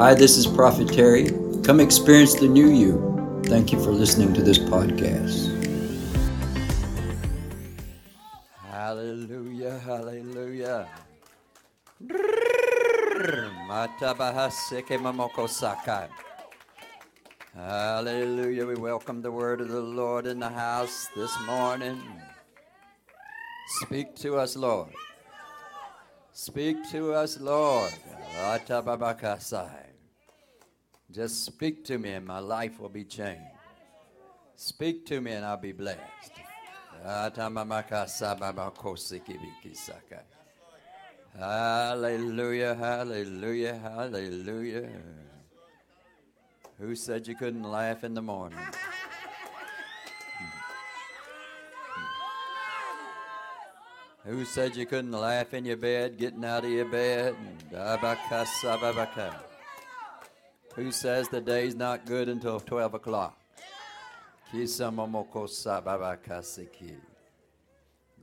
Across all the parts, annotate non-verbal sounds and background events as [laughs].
Hi, this is Prophet Terry. Come experience the new you. Thank you for listening to this podcast. Hallelujah, hallelujah. Hallelujah. We welcome the word of the Lord in the house this morning. Speak to us, Lord. Speak to us, Lord. Atababakasai. Just speak to me and my life will be changed. Speak to me and I'll be blessed. Hallelujah, hallelujah, hallelujah. Who said you couldn't laugh in the morning? Who said you couldn't laugh in your bed, getting out of your bed? Who says the day's not good until 12 o'clock?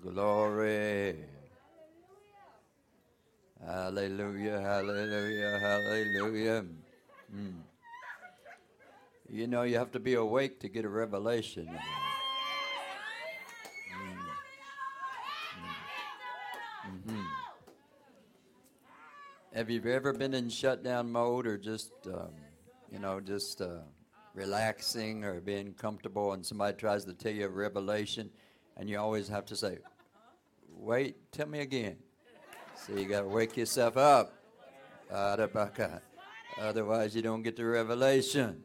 Glory. Hallelujah, hallelujah, hallelujah. Mm. You know, you have to be awake to get a revelation. Have you ever been in shutdown mode or just, um, you know, just uh, relaxing or being comfortable and somebody tries to tell you a revelation and you always have to say, wait, tell me again. So you got to wake yourself up. Otherwise, you don't get the revelation.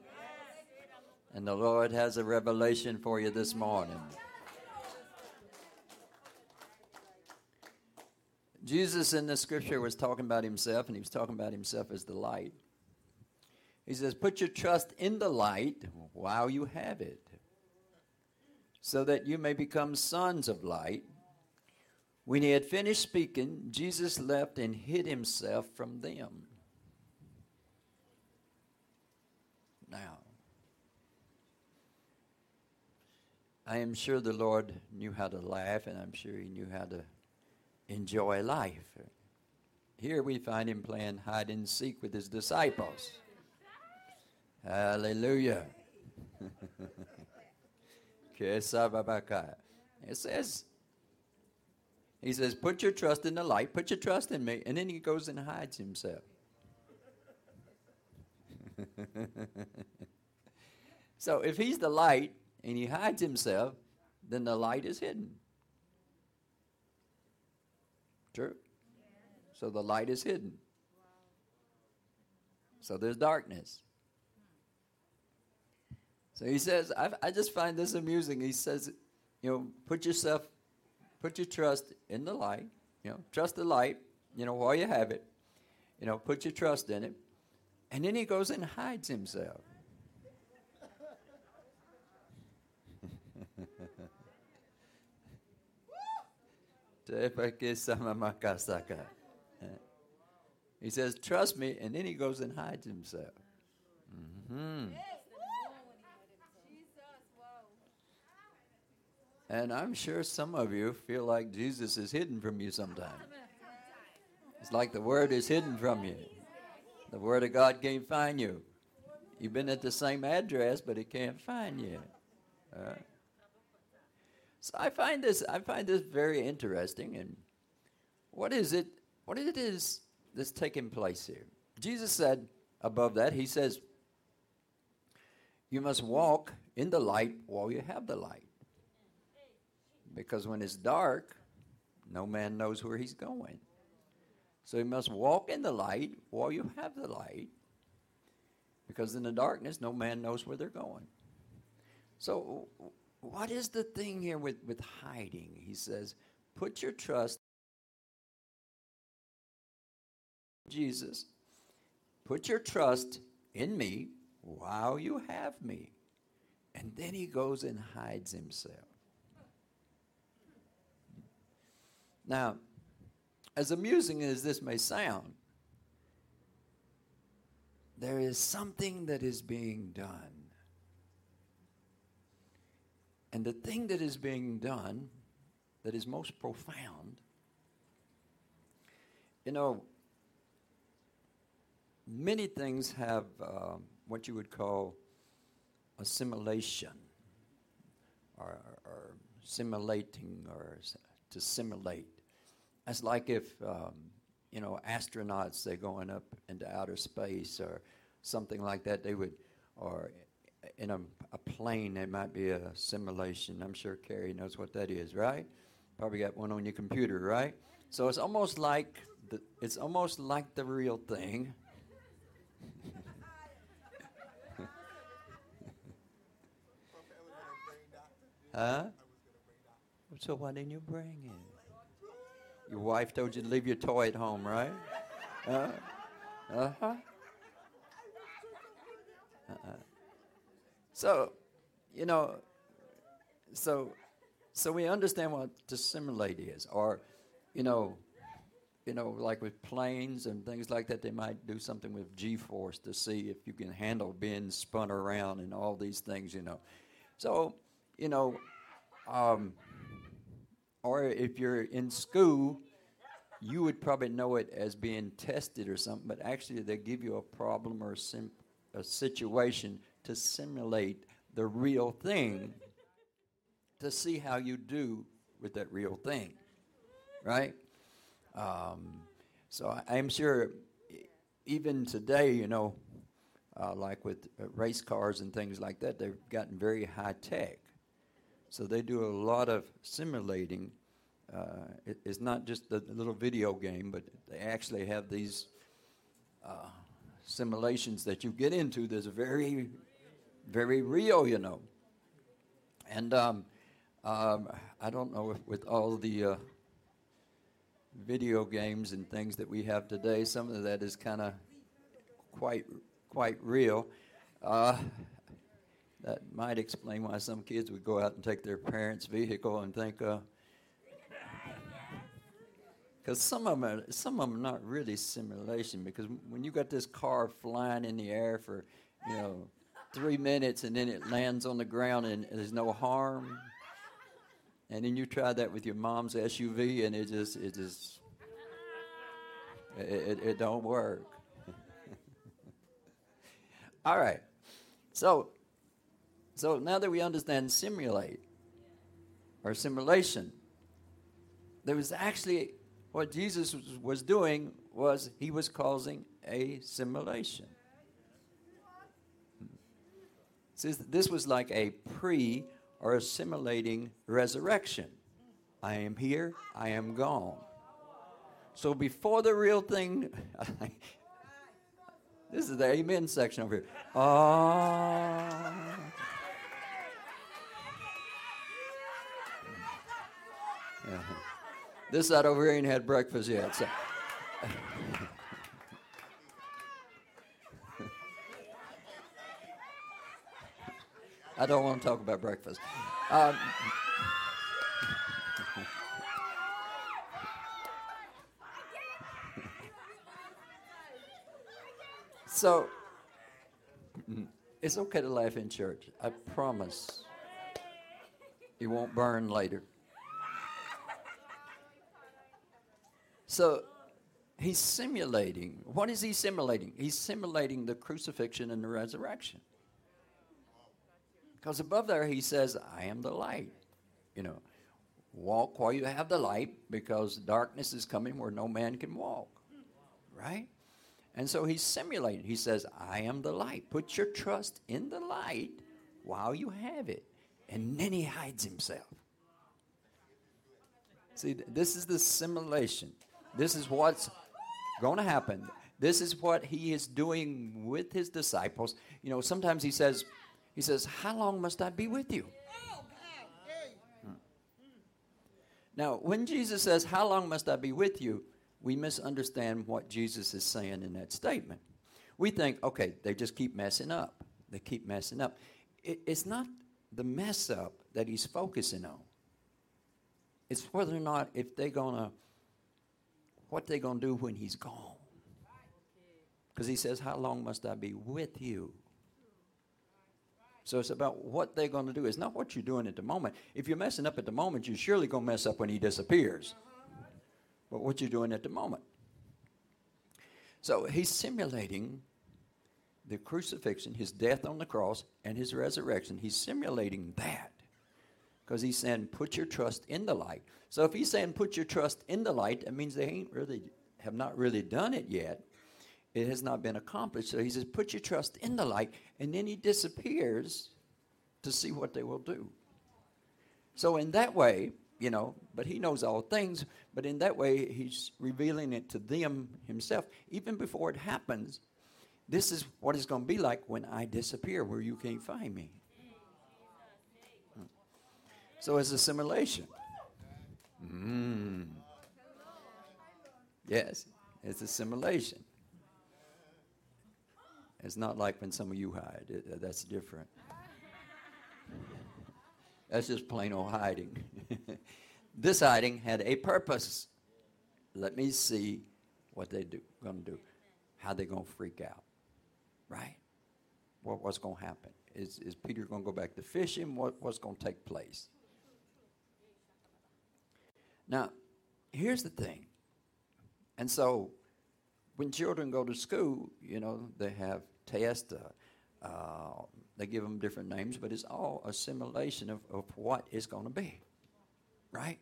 And the Lord has a revelation for you this morning. Jesus in the scripture was talking about himself, and he was talking about himself as the light. He says, Put your trust in the light while you have it, so that you may become sons of light. When he had finished speaking, Jesus left and hid himself from them. Now, I am sure the Lord knew how to laugh, and I'm sure he knew how to enjoy life. Here we find him playing hide and seek with his disciples. Hallelujah. [laughs] It says, he says, put your trust in the light, put your trust in me, and then he goes and hides himself. [laughs] so if he's the light and he hides himself, then the light is hidden. True? So the light is hidden. So there's darkness. So he says, I, I just find this amusing. He says, you know, put yourself, put your trust in the light. You know, trust the light, you know, while you have it. You know, put your trust in it. And then he goes and hides himself. He says, Trust me, and then he goes and hides himself. Mm-hmm. And I'm sure some of you feel like Jesus is hidden from you sometimes. It's like the Word is hidden from you. The Word of God can't find you. You've been at the same address, but it can't find you. Uh, so I find this I find this very interesting. And what is it? What it is that's taking place here? Jesus said above that, he says, "You must walk in the light while you have the light, because when it's dark, no man knows where he's going. So you must walk in the light while you have the light." Because in the darkness, no man knows where they're going. So, what is the thing here with, with hiding? He says, put your trust Jesus. Put your trust in me while you have me. And then he goes and hides himself. Now, as amusing as this may sound, there is something that is being done. And the thing that is being done that is most profound, you know, many things have uh, what you would call assimilation or, or simulating or to simulate. It's like if, um, you know, astronauts, they're going up into outer space or something like that, they would, or in a, a plane, there might be a simulation. I'm sure Carrie knows what that is, right? Probably got one on your computer, right? So it's almost like the, it's almost like the real thing. [laughs] huh? So why didn't you bring it? Your wife told you to leave your toy at home, right? Uh huh. Uh-huh. So, you know, so so we understand what to simulate is, or you know, you know, like with planes and things like that, they might do something with G-force to see if you can handle being spun around and all these things, you know. So, you know, um, or if you're in school, you would probably know it as being tested or something, but actually they give you a problem or a, sim- a situation to simulate the real thing to see how you do with that real thing, right? Um, so I, am sure even today, you know, uh, like with uh, race cars and things like that, they've gotten very high tech. So they do a lot of simulating. Uh, it, it's not just the, little video game, but they actually have these uh, simulations that you get into that's very very real, you know. And um, um, I don't know if with all the uh, video games and things that we have today, some of that is kind of quite quite real. Uh, that might explain why some kids would go out and take their parents' vehicle and think, because uh, some of them are, some of them are not really simulation. Because when you got this car flying in the air for, you know, three minutes and then it lands on the ground and there's no harm. And then you try that with your mom's SUV and it just, it just, it, it, it don't work. [laughs] All right. So, so now that we understand simulate or simulation, there was actually what Jesus was, was doing was he was causing a simulation. This was like a pre or assimilating resurrection. I am here, I am gone. So before the real thing, [laughs] this is the amen section over here. Ah. Yeah. [laughs] This side over here ain't had breakfast yet. So. I don't want to talk about breakfast. Um, so, it's okay to laugh in church. I promise you won't burn later. So, he's simulating. What is he simulating? He's simulating the crucifixion and the resurrection. Because above there he says, I am the light. You know, walk while you have the light because darkness is coming where no man can walk. Right? And so he's simulating. He says, I am the light. Put your trust in the light while you have it. And then he hides himself. See, this is the simulation. This is what's going to happen. This is what he is doing with his disciples. You know, sometimes he says, he says, How long must I be with you? Hmm. Now, when Jesus says, How long must I be with you? we misunderstand what Jesus is saying in that statement. We think, okay, they just keep messing up. They keep messing up. It, it's not the mess up that he's focusing on. It's whether or not if they're gonna, what they're gonna do when he's gone. Because he says, "How long must I be with you?" So it's about what they're going to do. It's not what you're doing at the moment. If you're messing up at the moment, you're surely going to mess up when he disappears. But what you're doing at the moment. So he's simulating the crucifixion, his death on the cross, and his resurrection. He's simulating that because he's saying, put your trust in the light. So if he's saying, put your trust in the light, that means they ain't really have not really done it yet. It has not been accomplished. So he says, put your trust in the light, and then he disappears to see what they will do. So in that way, you know, but he knows all things, but in that way, he's revealing it to them himself. Even before it happens, this is what it's going to be like when I disappear, where you can't find me. So it's assimilation. Mm. Yes, it's a simulation. It's not like when some of you hide. It, uh, that's different. That's just plain old hiding. [laughs] this hiding had a purpose. Let me see what they do going to do. How they going to freak out. Right? What, what's going to happen? Is, is Peter going to go back to fishing? What, what's going to take place? Now, here's the thing. And so, when children go to school, you know, they have tests. Uh, uh, they give them different names, but it's all a simulation of, of what it's going to be. Right?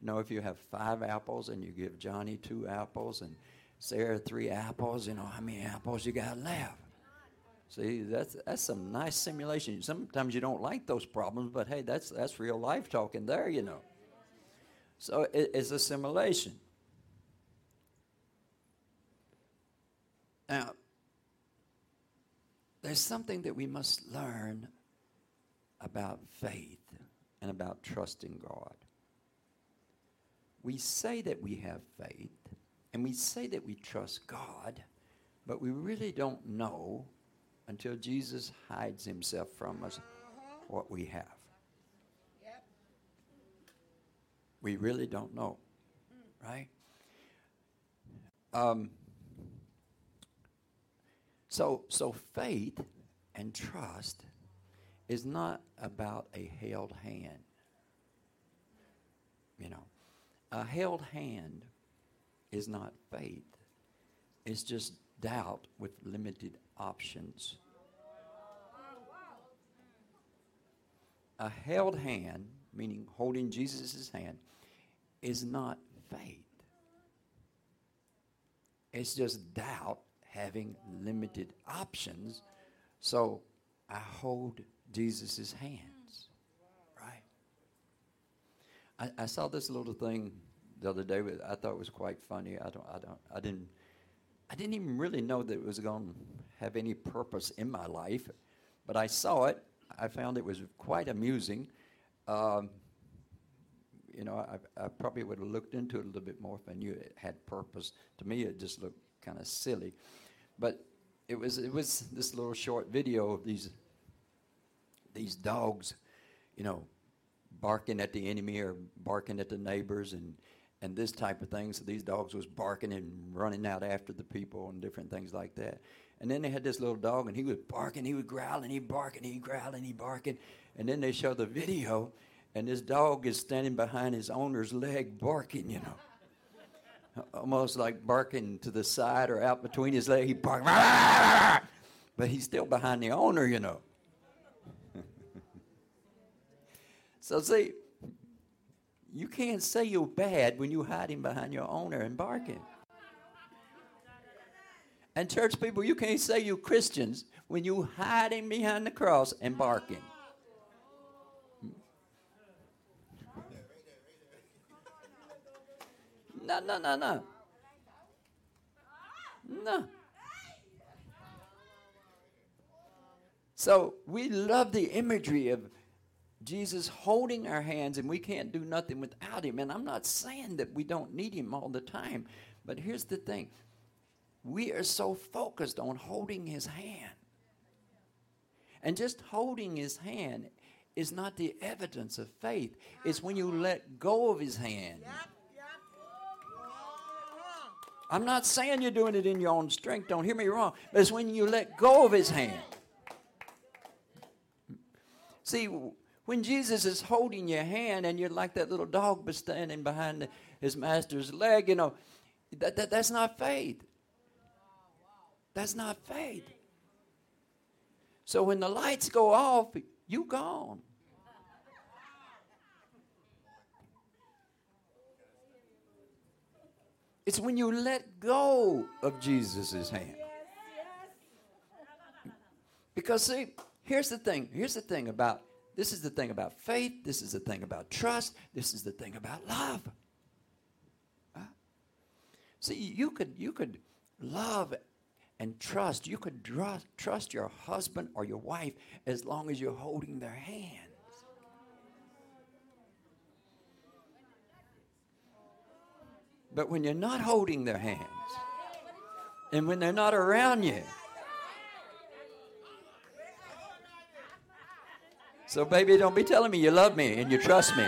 You know, if you have five apples and you give Johnny two apples and Sarah three apples, you know, how many apples you got left? See, that's that's some nice simulation. Sometimes you don't like those problems, but hey, that's that's real life talking there, you know. So it, it's a simulation. Now, there's something that we must learn about faith and about trusting God. We say that we have faith and we say that we trust God, but we really don't know until Jesus hides himself from us what we have. We really don't know, right? Um, so, so faith and trust is not about a held hand. You know, a held hand is not faith. It's just doubt with limited options. A held hand, meaning holding Jesus' hand, is not faith. It's just doubt having limited options. So I hold Jesus' hands. Right? I, I saw this little thing the other day. I thought was quite funny. I don't. I don't. I didn't. I didn't even really know that it was going to have any purpose in my life, but I saw it. I found it was quite amusing. Um, you know, I, I probably would have looked into it a little bit more if I knew it had purpose. To me, it just looked kind of silly. But it was it was this little short video of these these dogs, you know, barking at the enemy or barking at the neighbors and and this type of thing. So these dogs was barking and running out after the people and different things like that. And then they had this little dog and he was barking, he was growling, he barking, he growling, he barking. And then they show the video and this dog is standing behind his owner's leg barking, you know almost like barking to the side or out between his legs. He barks, but he's still behind the owner, you know. [laughs] so see, you can't say you're bad when you're hiding behind your owner and barking. And church people, you can't say you're Christians when you're hiding behind the cross and barking. No, no, no, no. No. So we love the imagery of Jesus holding our hands and we can't do nothing without him. And I'm not saying that we don't need him all the time, but here's the thing we are so focused on holding his hand. And just holding his hand is not the evidence of faith, it's when you let go of his hand. Yep. I'm not saying you're doing it in your own strength, don't hear me wrong, but it's when you let go of his hand. See, when Jesus is holding your hand and you're like that little dog but standing behind his master's leg, you know, that, that, that's not faith. That's not faith. So when the lights go off, you gone. It's when you let go of Jesus' hand. Because see, here's the thing. Here's the thing about this is the thing about faith. This is the thing about trust. This is the thing about love. Huh? See, you could you could love and trust. You could dr- trust your husband or your wife as long as you're holding their hands. But when you're not holding their hands, and when they're not around you, so baby, don't be telling me you love me and you trust me.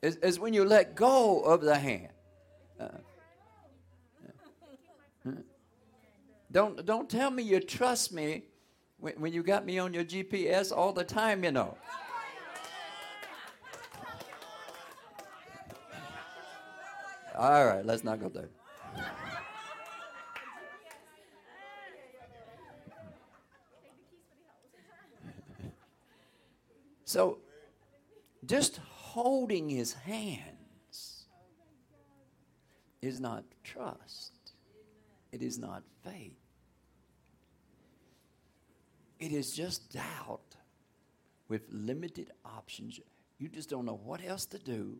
Is, when you let go of the hand. Uh, uh, don't don't tell me you trust me when, when you got me on your GPS all the time, you know. All right, let's not go there. So, just holding his hands is not trust, it is not faith. It is just doubt with limited options. You just don't know what else to do.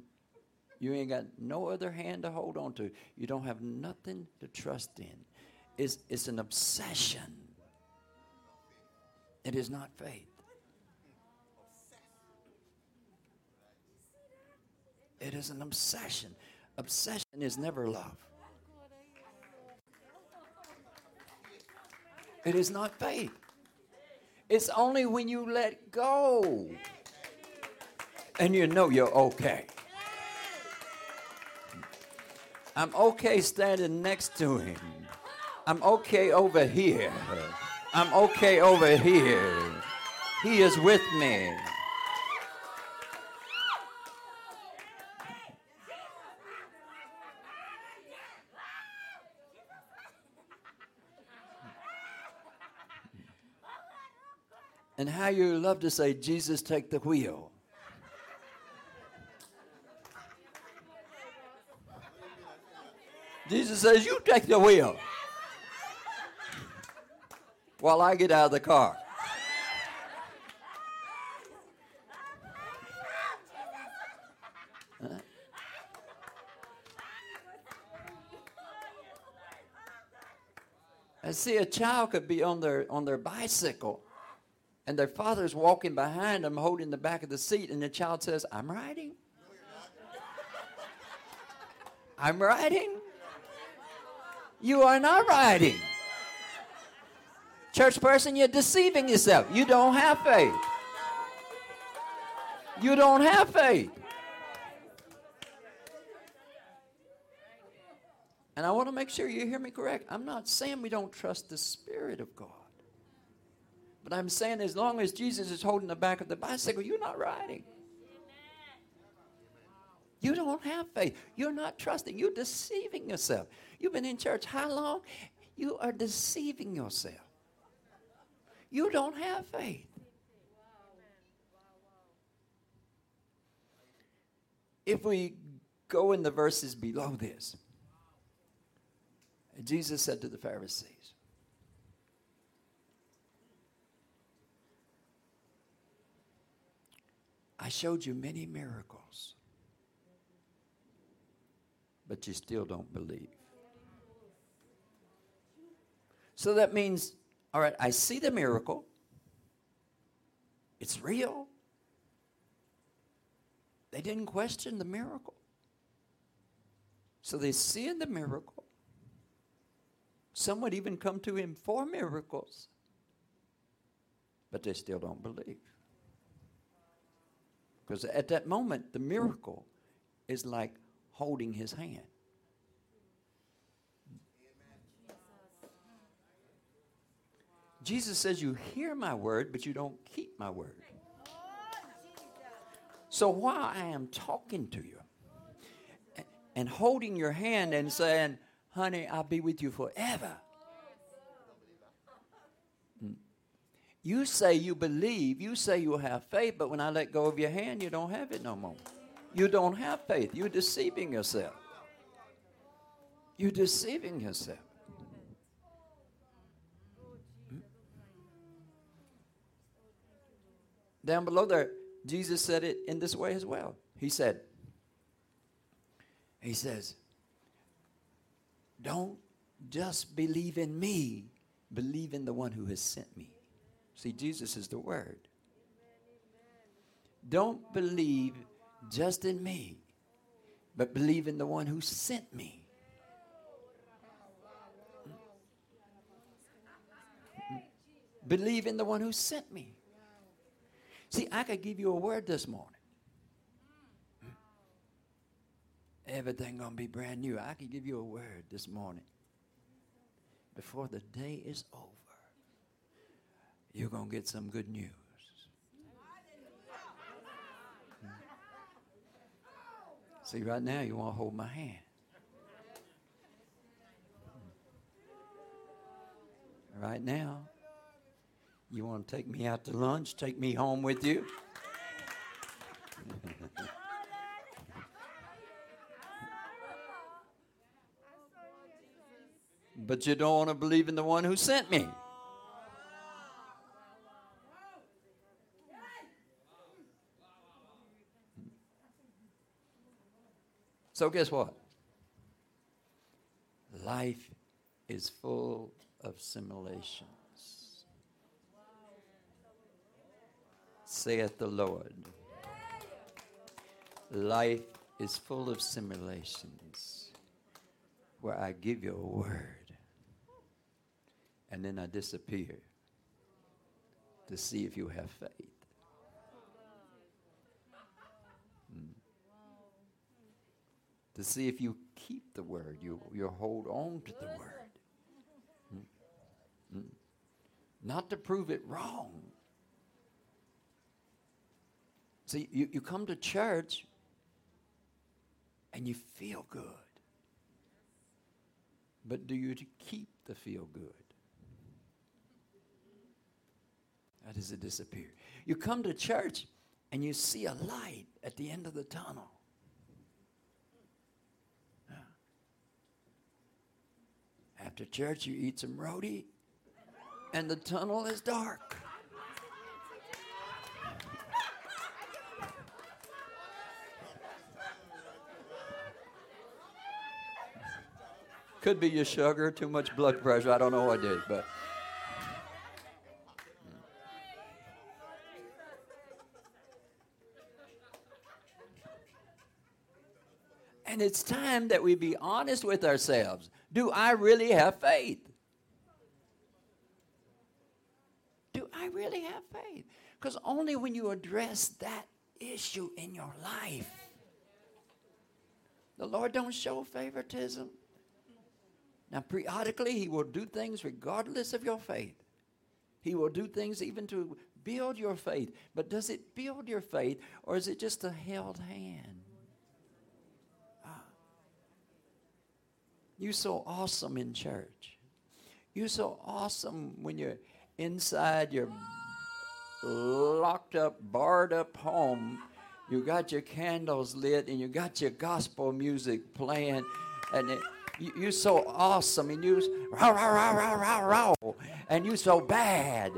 You ain't got no other hand to hold on to. You don't have nothing to trust in. It's, it's an obsession. It is not faith. It is an obsession. Obsession is never love. It is not faith. It's only when you let go and you know you're okay. I'm okay standing next to him. I'm okay over here. I'm okay over here. He is with me. And how you love to say, Jesus, take the wheel. Jesus says, You take the wheel while I get out of the car. I see a child could be on their on their bicycle and their father's walking behind them holding the back of the seat and the child says, I'm riding. I'm riding. You are not riding. Church person, you're deceiving yourself. You don't have faith. You don't have faith. And I want to make sure you hear me correct. I'm not saying we don't trust the Spirit of God. But I'm saying as long as Jesus is holding the back of the bicycle, you're not riding. You don't have faith. You're not trusting. You're deceiving yourself. You've been in church how long? You are deceiving yourself. You don't have faith. If we go in the verses below this, Jesus said to the Pharisees, I showed you many miracles, but you still don't believe. So that means, all right, I see the miracle, it's real. They didn't question the miracle. So they see the miracle. Some would even come to him for miracles, but they still don't believe. Because at that moment, the miracle is like holding his hand. Jesus says, You hear my word, but you don't keep my word. So while I am talking to you, and holding your hand and saying, Honey, I'll be with you forever. Hmm. You say you believe, you say you have faith, but when I let go of your hand, you don't have it no more. You don't have faith. You're deceiving yourself. You're deceiving yourself. Down below there, Jesus said it in this way as well. He said, He says, Don't just believe in me, believe in the one who has sent me. See, Jesus is the Word. Don't believe just in me, but believe in the one who sent me. Believe in the one who sent me. See, I could give you a word this morning. Everything gonna be brand new. I could give you a word this morning. Before the day is over, you're gonna get some good news. See, right now you want to hold my hand. Right now, you want to take me out to lunch, take me home with you? [laughs] but you don't want to believe in the one who sent me. So, guess what? Life is full of simulations. Saith the Lord. Life is full of simulations where I give you a word and then I disappear to see if you have faith. To see if you keep the word, you, you hold on to the word. Mm. Mm. Not to prove it wrong. See, you, you come to church and you feel good. But do you keep the feel good? How does it disappear? You come to church and you see a light at the end of the tunnel. After church, you eat some roti, and the tunnel is dark. Could be your sugar, too much blood pressure. I don't know what it is, but. And it's time that we be honest with ourselves. Do I really have faith? Do I really have faith? Because only when you address that issue in your life, the Lord don't show favoritism. Now, periodically, He will do things regardless of your faith. He will do things even to build your faith. But does it build your faith, or is it just a held hand? You're so awesome in church. You're so awesome when you're inside your locked up, barred up home. You got your candles lit and you got your gospel music playing, and it, you, you're so awesome, and you rah rah rah rah rah rah, and you so bad.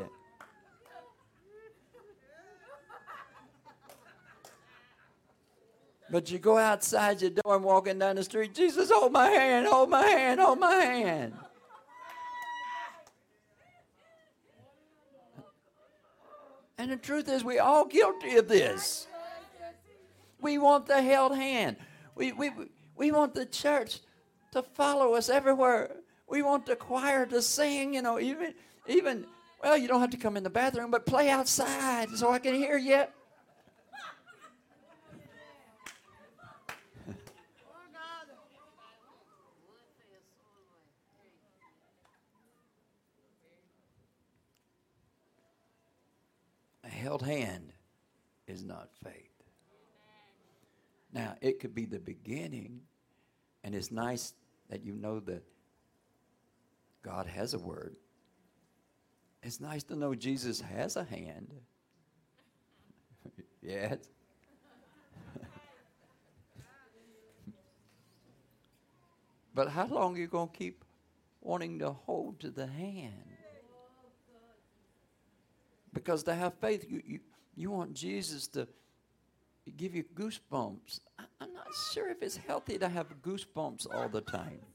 But you go outside your door and walking down the street, Jesus, hold my hand, hold my hand, hold my hand. And the truth is, we're all guilty of this. We want the held hand. We, we, we want the church to follow us everywhere. We want the choir to sing, you know, even, even, well, you don't have to come in the bathroom, but play outside so I can hear you. Held hand is not faith. Now, it could be the beginning And it's nice that you know that God has a word. It's nice to know Jesus has a hand. [laughs] yes. [laughs] but how long are you going to keep wanting to hold to the hand? Because to have faith, you, you, you want Jesus to give you goosebumps. I, I'm not sure if it's healthy to have goosebumps all the time. [laughs]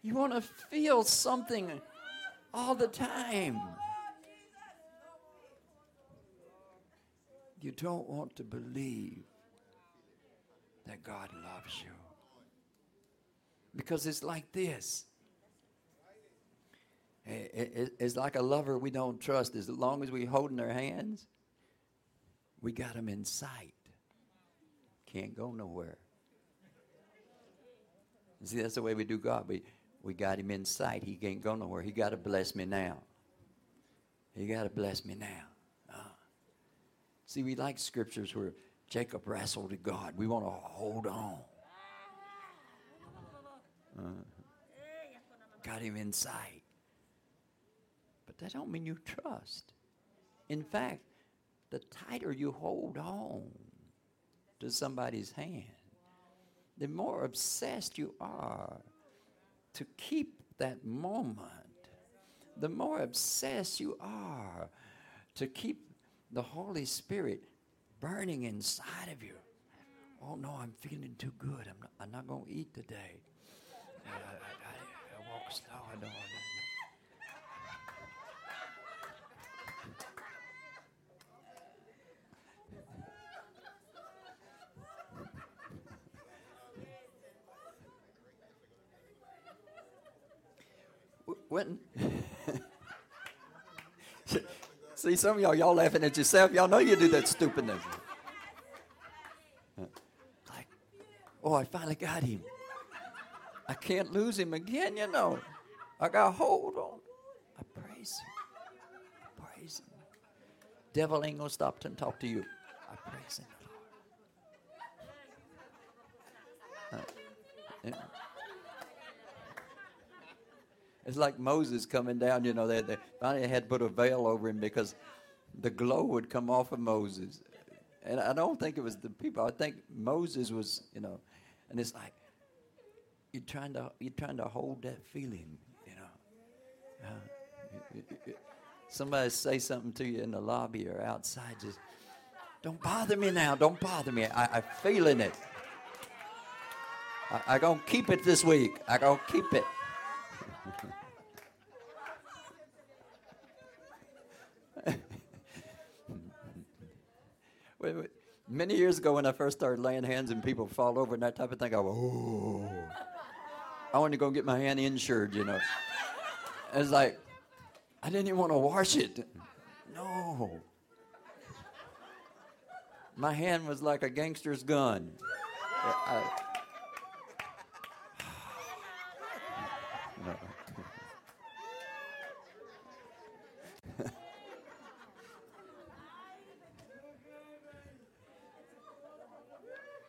You want to feel something all the time. You don't want to believe that God loves you. Because it's like this it's like a lover we don't trust. As long as we holding their hands, we got them in sight. Can't go nowhere. See, that's the way we do God. We, we got him in sight. He can't go nowhere. He got to bless me now. He got to bless me now. Uh, see, we like scriptures where Jacob wrestled with God. We want to hold on. Uh, got him in sight. But that don't mean you trust. In fact, the tighter you hold on to somebody's hand, the more obsessed you are to keep that moment, the more obsessed you are to keep the Holy Spirit burning inside of you. Oh no, I'm feeling too good. I'm not, I'm not going to eat today. I, I, I, walk slow. Don't. When [laughs] See, some of y'all, y'all laughing at yourself. Y'all know you do that stupidness. Oh, I finally got him. I can't lose him again, you know. I got hold on. I praise him. I praise him. Devil ain't gonna stop and talk to you. I praise him. Uh. It's like Moses coming down, you know, they, they finally had to put a veil over him because the glow would come off of Moses. And I don't think it was the people. I think Moses was, you know, and it's like you're trying to you're trying to hold that feeling, you know. Uh, somebody say something to you in the lobby or outside, just don't bother me now. Don't bother me. I, I'm feeling it. I, I gonna keep it this week. I gonna keep it. [laughs] Many years ago, when I first started laying hands and people fall over and that type of thing, I go, oh. I wanted to go get my hand insured, you know. It's like, I didn't even want to wash it. No. My hand was like a gangster's gun. I, [sighs] [laughs]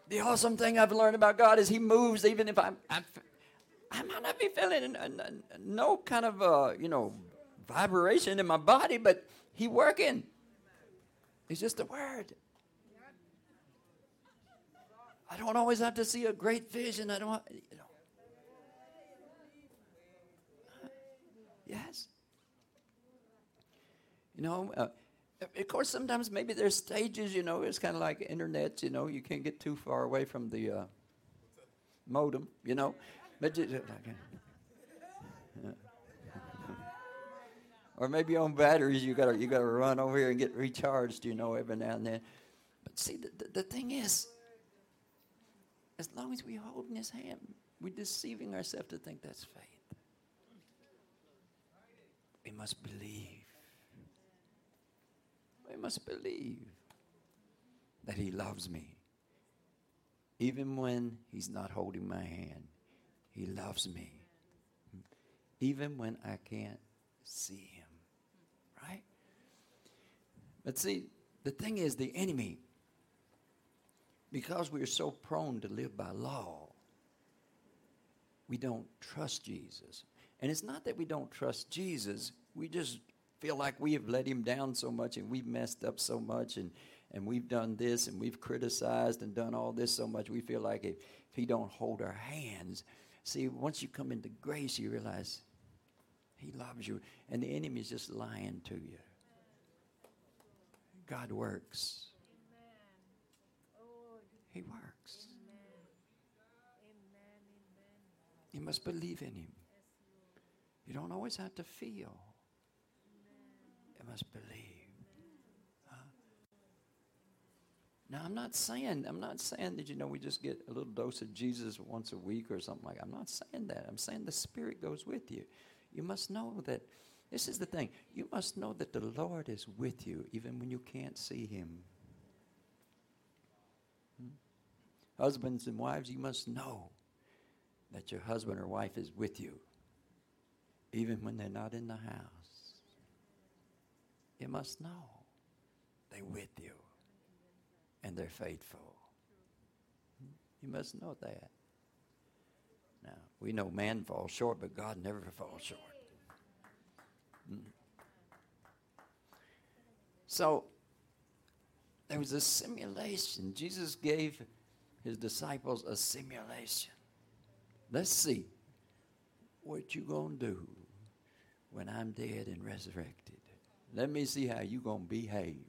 the awesome thing I've learned about God is He moves even if I'm, I'm I might not be feeling no kind of uh, you know vibration in my body, but He working. It's just a word. I don't always have to see a great vision. I don't, you know. Yes. You know, uh, of course, sometimes maybe there's stages, you know, it's kind of like internet, you know, you can't get too far away from the uh, modem, you know. But you, uh, [laughs] or maybe on batteries, you gotta you gotta run over here and get recharged, you know, every now and then. But see, the, the, the thing is, as long as we hold in His hand, we're deceiving ourselves to think that's faith. We must believe. We must believe that He loves me. Even when He's not holding my hand, He loves me. Even when I can't see Him. Right? But see, the thing is, the enemy, because we're so prone to live by law, we don't trust Jesus. And it's not that we don't trust Jesus, we just feel like we have let him down so much and we've messed up so much and, and we've done this and we've criticized and done all this so much we feel like if, if he don't hold our hands see once you come into grace you realize he loves you and the enemy is just lying to you. God works. He works. You must believe in him. You don't always have to feel. You must believe. Now, I'm not saying I'm not saying that you know we just get a little dose of Jesus once a week or something like. that. I'm not saying that. I'm saying the Spirit goes with you. You must know that. This is the thing. You must know that the Lord is with you even when you can't see Him. Hmm? Husbands and wives, you must know that your husband or wife is with you even when they're not in the house. You must know they're with you and they're faithful. You must know that. Now, we know man falls short, but God never falls short. Mm. So, there was a simulation. Jesus gave his disciples a simulation. Let's see what you going to do when I'm dead and resurrected. Let me see how you going to behave.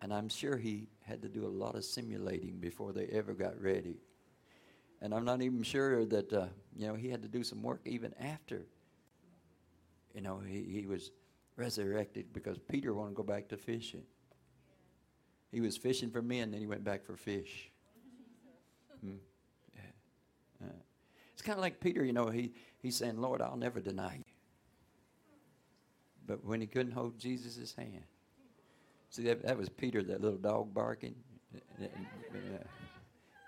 And I'm sure he had to do a lot of simulating before they ever got ready. And I'm not even sure that, uh, you know, he had to do some work even after, you know, he, he was resurrected because Peter wanted to go back to fishing. He was fishing for men, then he went back for fish. Hmm. Yeah. Uh, it's kind of like Peter, you know, he, he's saying, Lord, I'll never deny you but when he couldn't hold Jesus' hand. See, that, that was Peter, that little dog barking.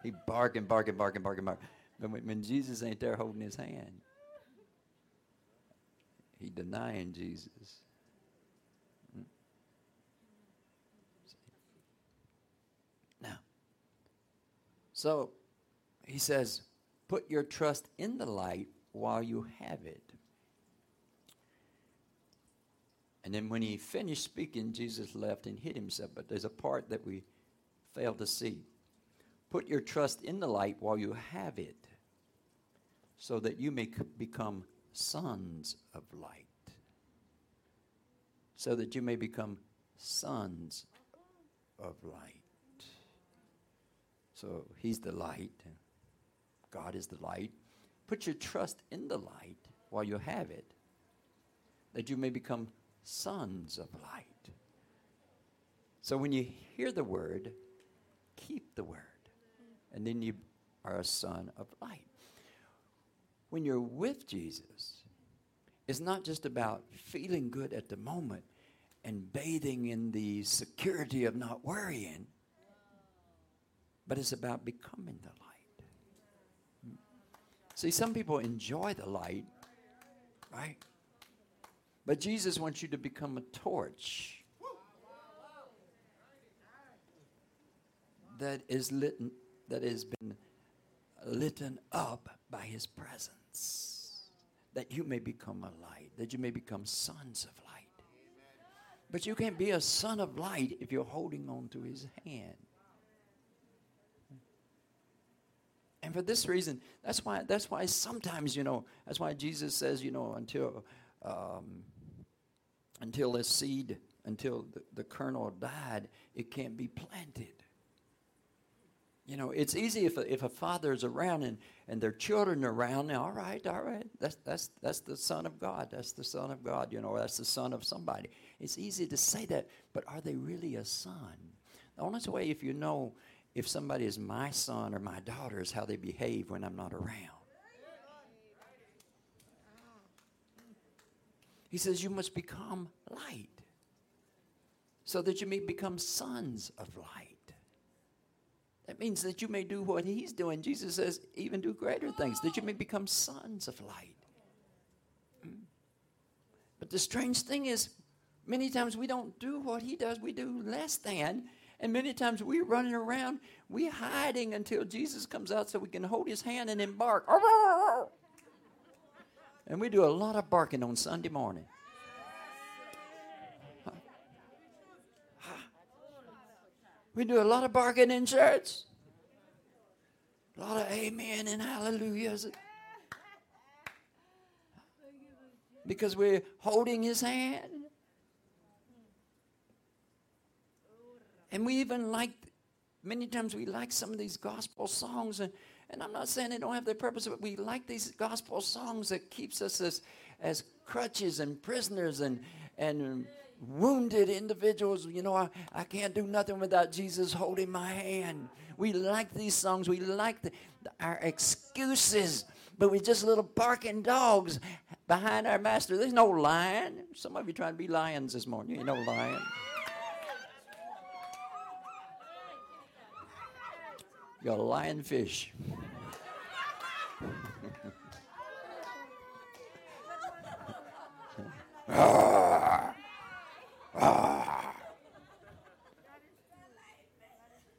He barking, barking, barking, barking, barking. But when, when Jesus ain't there holding his hand, he denying Jesus. Hmm? Now, so he says, put your trust in the light while you have it. And then when he finished speaking, Jesus left and hid himself. But there's a part that we fail to see. Put your trust in the light while you have it, so that you may become sons of light. So that you may become sons of light. So he's the light. God is the light. Put your trust in the light while you have it, that you may become sons of light. So when you hear the word, keep the word. And then you are a son of light. When you're with Jesus, it's not just about feeling good at the moment and bathing in the security of not worrying, but it's about becoming the light. See, some people enjoy the light, right? But Jesus wants you to become a torch that is lit, that has been lit up by his presence. That you may become a light, that you may become sons of light. But you can't be a son of light if you're holding on to his hand. And for this reason, that's why that's why sometimes, you know, that's why Jesus says, you know, until um, until the seed, until the, the kernel died, it can't be planted. You know, it's easy if a, if a father is around and, and their children are around. Now, all right, all right, that's that's that's the son of God. That's the son of God. You know, that's the son of somebody. It's easy to say that, but are they really a son? The only way if you know if somebody is my son or my daughter is how they behave when I'm not around. He says, You must become light so that you may become sons of light. That means that you may do what he's doing. Jesus says, even do greater things, that you may become sons of light. Hmm. But the strange thing is, Many times we don't do what he does, we do less than. And many times we're running around, we're hiding until Jesus comes out so we can hold his hand and embark. And we do a lot of barking on Sunday morning. We do a lot of barking in church. A lot of amen and hallelujahs. Because we're holding his hand. And we even like, many times we like some of these gospel songs. And, and I'm not saying they don't have their purpose, but we like these gospel songs that keeps us as, as crutches and prisoners and, and wounded individuals. You know, I, I can't do nothing without Jesus holding my hand. We like these songs. We like the, our excuses, but we're just little barking dogs behind our master. There's no lion. Some of you trying to be lions this morning. You ain't no lion. Got a lionfish.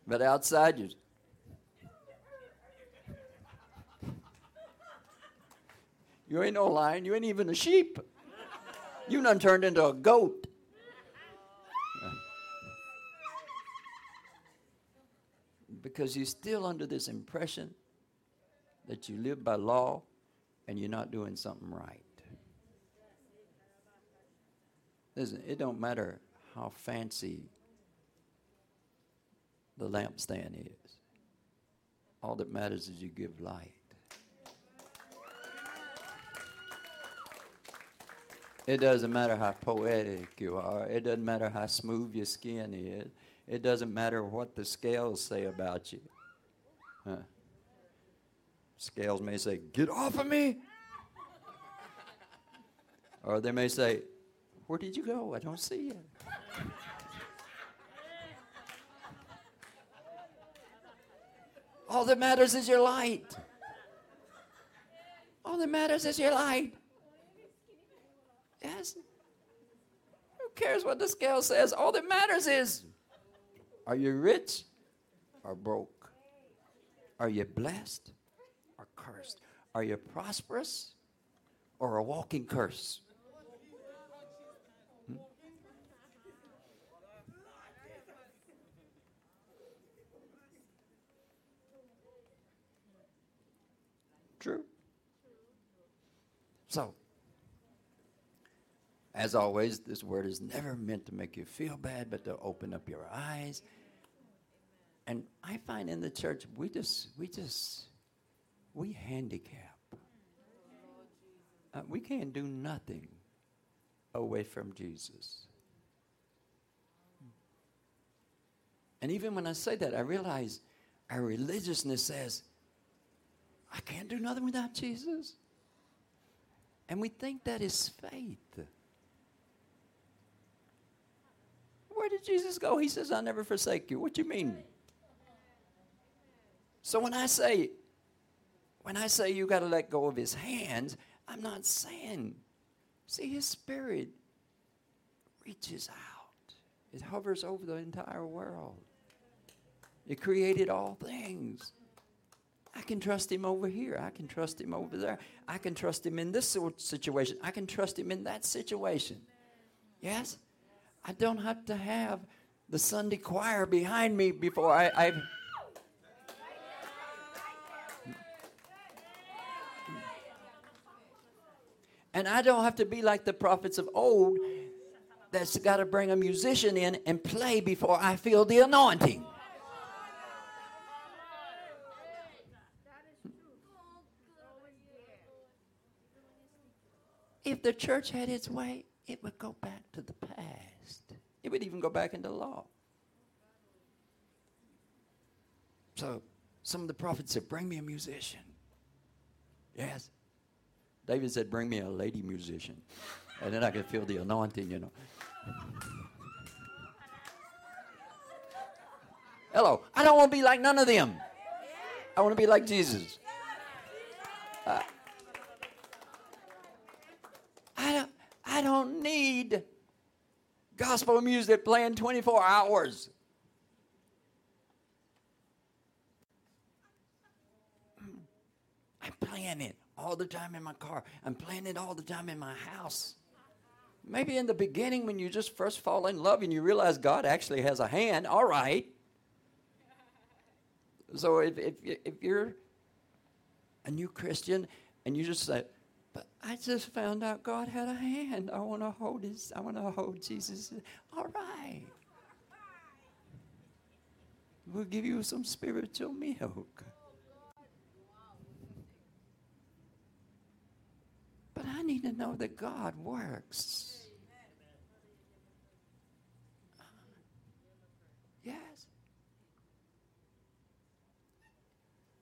But outside you. You ain't no lion. You ain't even a sheep. You done turned into a goat. Because you're still under this impression that you live by law and you're not doing something right. Listen, it don't matter how fancy the lampstand is. All that matters is you give light. It doesn't matter how poetic you are. It doesn't matter how smooth your skin is. It doesn't matter what the scales say about you. Huh. Scales may say, Get off of me. or they may say, Where did you go? I don't see you. All that matters is your light. All that matters is your light. Yes. Who cares what the scale says? All that matters is are you rich or broke? Are you blessed or cursed? Are you prosperous or a walking curse? Hmm? True. So, as always, this word is never meant to make you feel bad, but to open up your eyes. And I find in the church, we just, we just, we handicap. Uh, we can't do nothing away from Jesus. And even when I say that, I realize our religiousness says, I can't do nothing without Jesus. And we think that is faith. Where did Jesus go? He says, I'll never forsake you. What do you mean? So when I say, when I say you got to let go of his hands, I'm not saying, see, his spirit reaches out. It hovers over the entire world. It created all things. I can trust him over here. I can trust him over there. I can trust him in this situation. I can trust him in that situation. Yes? I don't have to have the Sunday choir behind me before I. I and I don't have to be like the prophets of old that's got to bring a musician in and play before I feel the anointing. If the church had its way, it would go back to the past. It would even go back into law. So some of the prophets said, Bring me a musician. Yes. David said, Bring me a lady musician. And then I could feel the anointing, you know. Hello. I don't want to be like none of them. I want to be like Jesus. Uh, I don't, I don't need Gospel music playing 24 hours. I'm playing it all the time in my car. I'm playing it all the time in my house. Maybe in the beginning, when you just first fall in love and you realize God actually has a hand, all right. So if, if, if you're a new Christian and you just say, but I just found out God had a hand. I want to hold his, I want to hold Jesus. All right. We'll give you some spiritual milk. But I need to know that God works. Yes.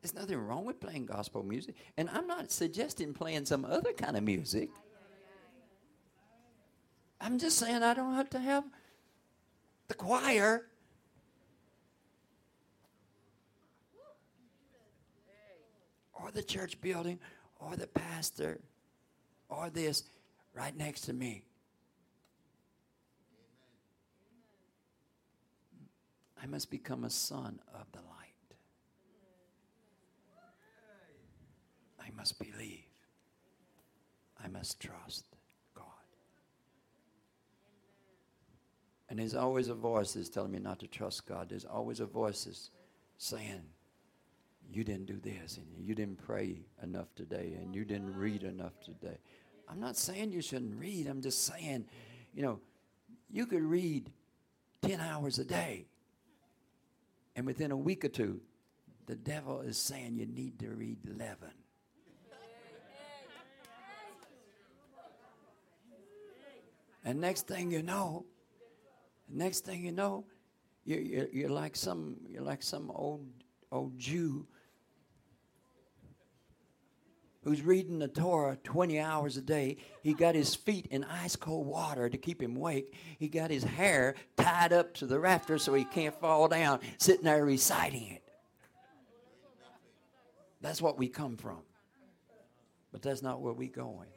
There's nothing wrong with playing gospel music. And I'm not suggesting playing some other kind of music. I'm just saying I don't have to have the choir. Or the church building, or the pastor, or this right next to me. I must become a son of the light. I must believe. I must trust God. And there's always a voice that's telling me not to trust God. There's always a voice that's saying, you didn't do this, and you didn't pray enough today, and you didn't read enough today. I'm not saying you shouldn't read. I'm just saying, you know, you could read 10 hours a day. And within a week or two, the devil is saying you need to read 11. And next thing you know, next thing you know, you're, you're, you're like some you're like some old old Jew who's reading the Torah 20 hours a day. He got his feet in ice cold water to keep him awake. He got his hair tied up to the rafter so he can't fall down, sitting there reciting it. That's what we come from. But that's not where we're going.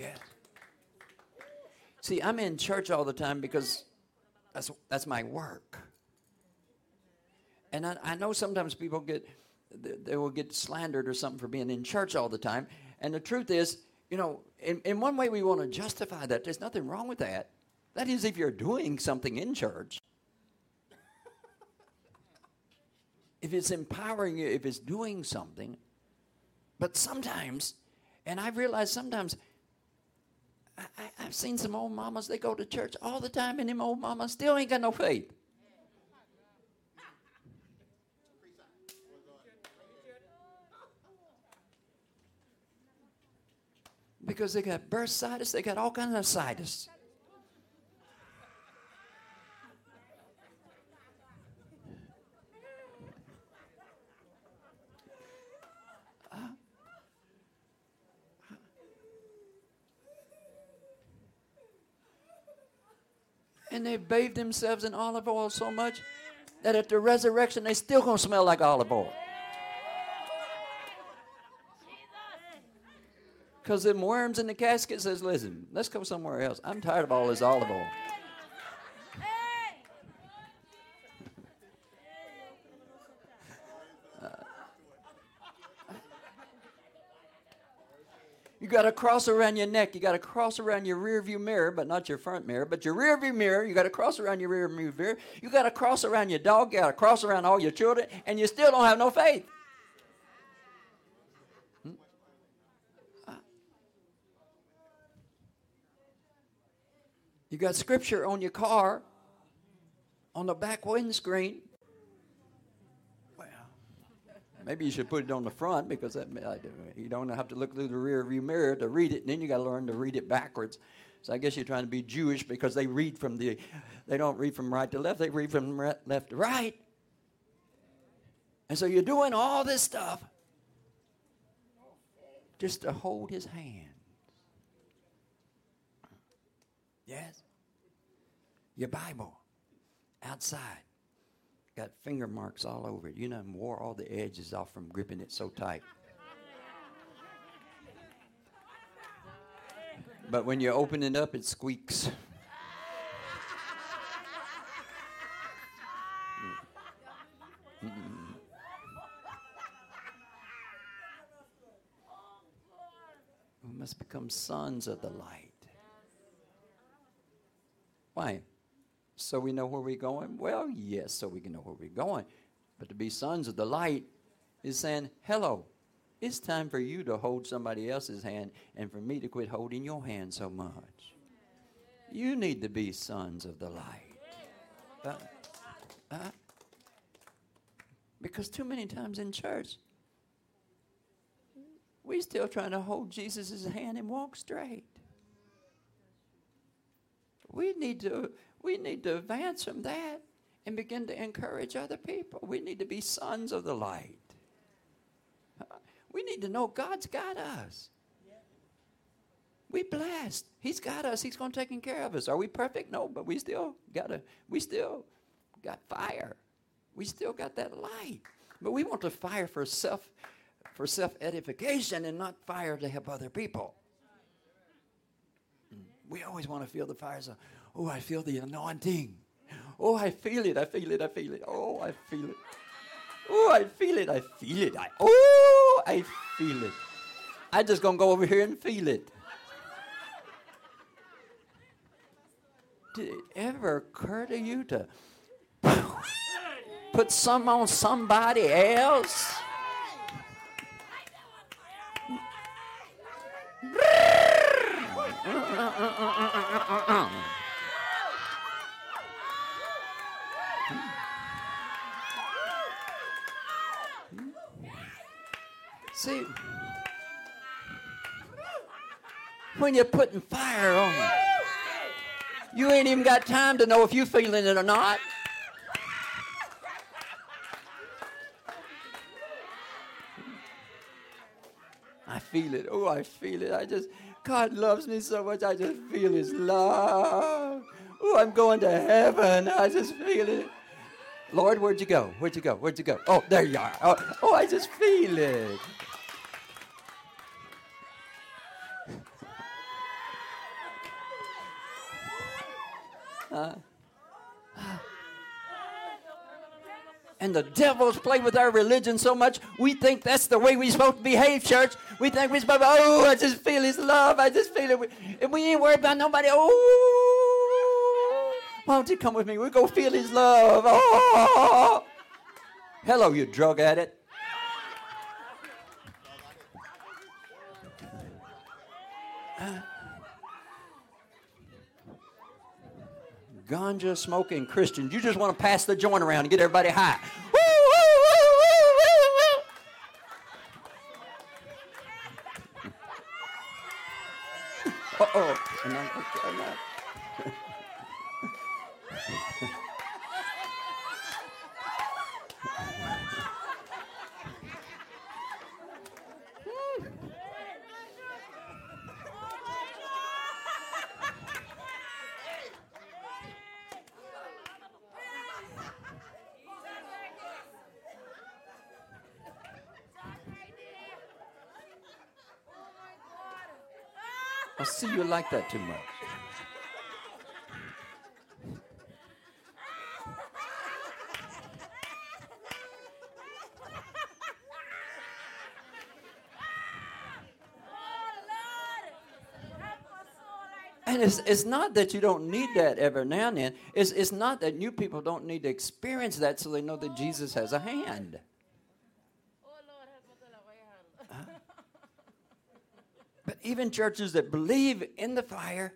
Yeah. See, I'm in church all the time because that's, that's my work. And I, I know sometimes people get, they will get slandered or something for being in church all the time. And the truth is, you know, in, in one way we want to justify that. There's nothing wrong with that. That is, if you're doing something in church. if it's empowering you, if it's doing something. But sometimes, and I've realized sometimes, I, I've seen some old mamas, they go to church all the time, and them old mamas still ain't got no faith. because they got bursitis, they got all kinds of situs. And they bathed themselves in olive oil so much that at the resurrection they still gonna smell like olive oil. Because them worms in the casket says, listen, let's go somewhere else. I'm tired of all this olive oil. Got a cross around your neck. You got a cross around your rear view mirror, but not your front mirror, but your rear view mirror. You got a cross around your rear view mirror. You got a cross around your dog. You got a cross around all your children, and you still don't have no faith. Hmm? Uh, you got scripture on your car, on the back windscreen. Well, maybe you should put it on the front because that, you don't have to look through the rear view mirror to read it, and then you got to learn to read it backwards. So I guess you're trying to be Jewish because they read from the, they don't read from right to left, they read from left to right. And so you're doing all this stuff just to hold his hand. Yes? Your Bible outside got finger marks all over it. You know, wore all the edges off from gripping it so tight. But when you open it up, it squeaks. We must become sons of the light. Why? So we know where we're going? Well, yes, so we can know where we're going. But to be sons of the light is saying, hello, it's time for you to hold somebody else's hand and for me to quit holding your hand so much. You need to be sons of the light. Uh, uh, because too many times in church, we're still trying to hold Jesus' hand and walk straight. We need to we need to advance from that and begin to encourage other people. We need to be sons of the light. We need to know God's got us. We blessed. He's got us. He's going to take care of us. Are we perfect? No, but we still got a, we still got fire. We still got that light. But we want to fire for self for self edification and not fire to help other people. Mm. We always want to feel the fires of, oh, I feel the anointing. Oh, I feel it. I feel it. I feel it. Oh, I feel it. Oh, I feel it. I feel it. I, oh, I feel it. I just gonna go over here and feel it. Did it ever occur to you to put some on somebody else? [laughs] See, when you're putting fire on it, you ain't even got time to know if you're feeling it or not. I feel it. Oh, I feel it. I just, God loves me so much. I just feel His love. Oh, I'm going to heaven. I just feel it. Lord, where'd you go? Where'd you go? Where'd you go? Oh, there you are. Oh, oh I just feel it. Uh, and the devils play with our religion so much, we think that's the way we're supposed to behave, church. We think we're supposed to, oh, I just feel his love. I just feel it. And we ain't worried about nobody. Oh, why don't you come with me? we go feel his love. Oh, hello, you drug addict. Ganja smoking Christians. You just want to pass the joint around and get everybody high. Uh oh. I see you like that too much. And it's, it's not that you don't need that every now and then. It's, it's not that new people don't need to experience that so they know that Jesus has a hand. But even churches that believe in the fire,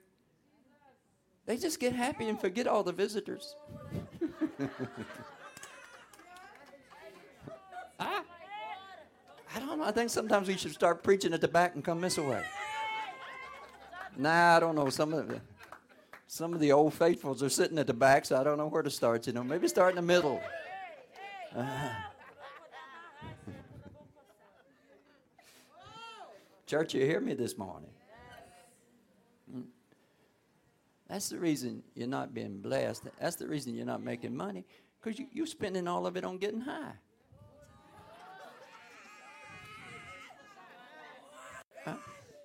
they just get happy and forget all the visitors. [laughs] I, I don't know. I think sometimes we should start preaching at the back and come this way. Nah, I don't know. Some of the some of the old faithfuls are sitting at the back, so I don't know where to start. You know, maybe start in the middle. Uh, Church, you hear me this morning? Hmm. That's the reason you're not being blessed. That's the reason you're not making money, because you, you're spending all of it on getting high.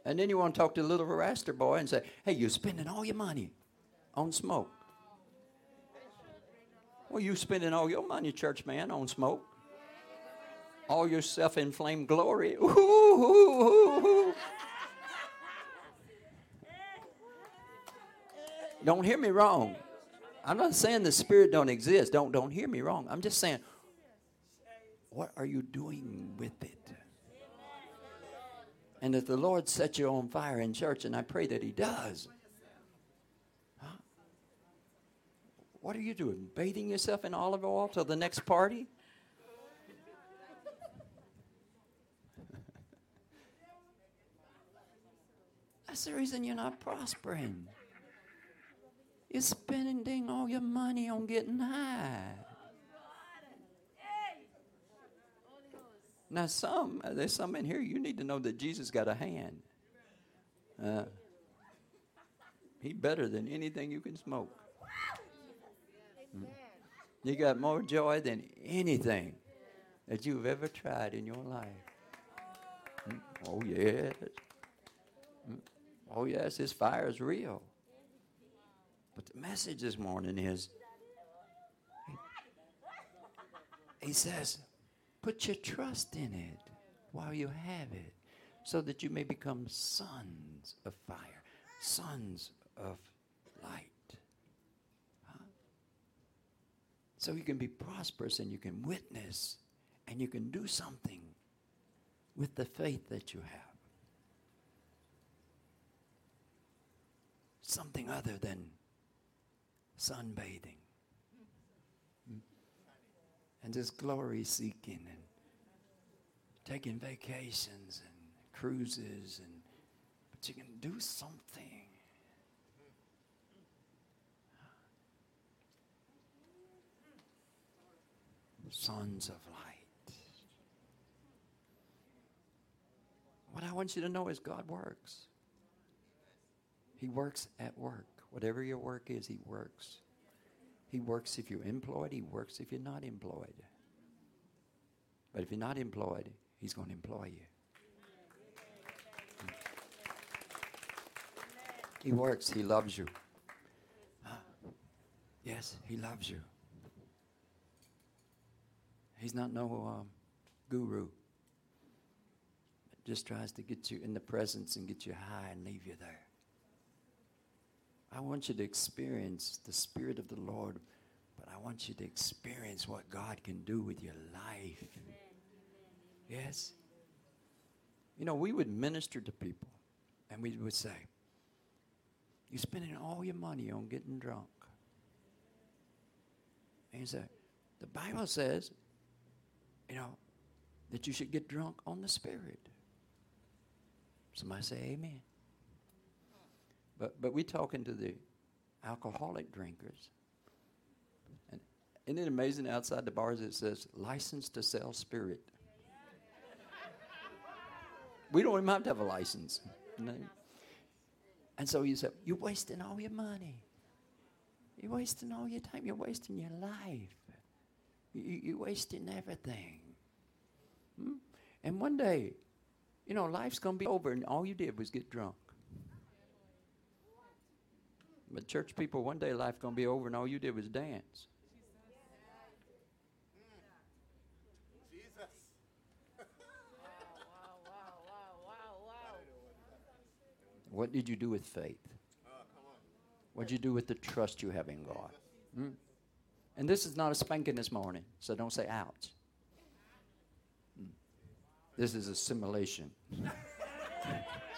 And then you want to talk to the little Rasta boy and say, hey, you're spending all your money on smoke. Well, you're spending all your money, church man, on smoke. All your self-inflamed glory. Ooh, ooh, ooh, don't hear me wrong. I'm not saying the spirit don't exist. Don't don't hear me wrong. I'm just saying what are you doing with it? And if the Lord set you on fire in church, and I pray that He does, huh? what are you doing? Bathing yourself in olive oil till the next party? That's the reason you're not prospering. You're spending all your money on getting high. Now, some, there's some in here, you need to know that Jesus got a hand. Uh, he better than anything you can smoke. Mm. You got more joy than anything that you've ever tried in your life. Mm. Oh, yes. Oh, yes, his fire is real. But the message this morning is he says, Put your trust in it while you have it, so that you may become sons of fire, sons of light. Huh? So you can be prosperous and you can witness and you can do something with the faith that you have. Something other than sunbathing. And just glory seeking and taking vacations and cruises and but you can do something. Sons of light. What i want you to know is god works he works at work whatever your work is he works he works if you're employed, He works if you're not employed. But if you're not employed, He's going to employ you. He works, He loves you. Yes, He loves you. He's not no um, guru. Just tries to get you in the presence and get you high and leave you there. I want you to experience the Spirit of the Lord, but I want you to experience what God can do with your life. Yes? You know, we would minister to people and we would say, You're spending all your money on getting drunk. And you say, The Bible says, you know, that you should get drunk on the Spirit. Somebody say, Amen. But, but we're talking to the alcoholic drinkers. And isn't it amazing outside the bars it says, license to sell spirit? [laughs] we don't even have to have a license. And so you say, you're wasting all your money. You're wasting all your time. You're wasting your life. You, are wasting everything. Hmm? And one day, you know, life's going to be over, and all you did was get drunk. But church people, one day life gonna be over, and all you did was dance. [laughs] What did you do with faith? What did you do with the trust you have in God? Hmm? And this is not a spanking this morning, so don't say ouch. Hmm. This is assimilation. [laughs]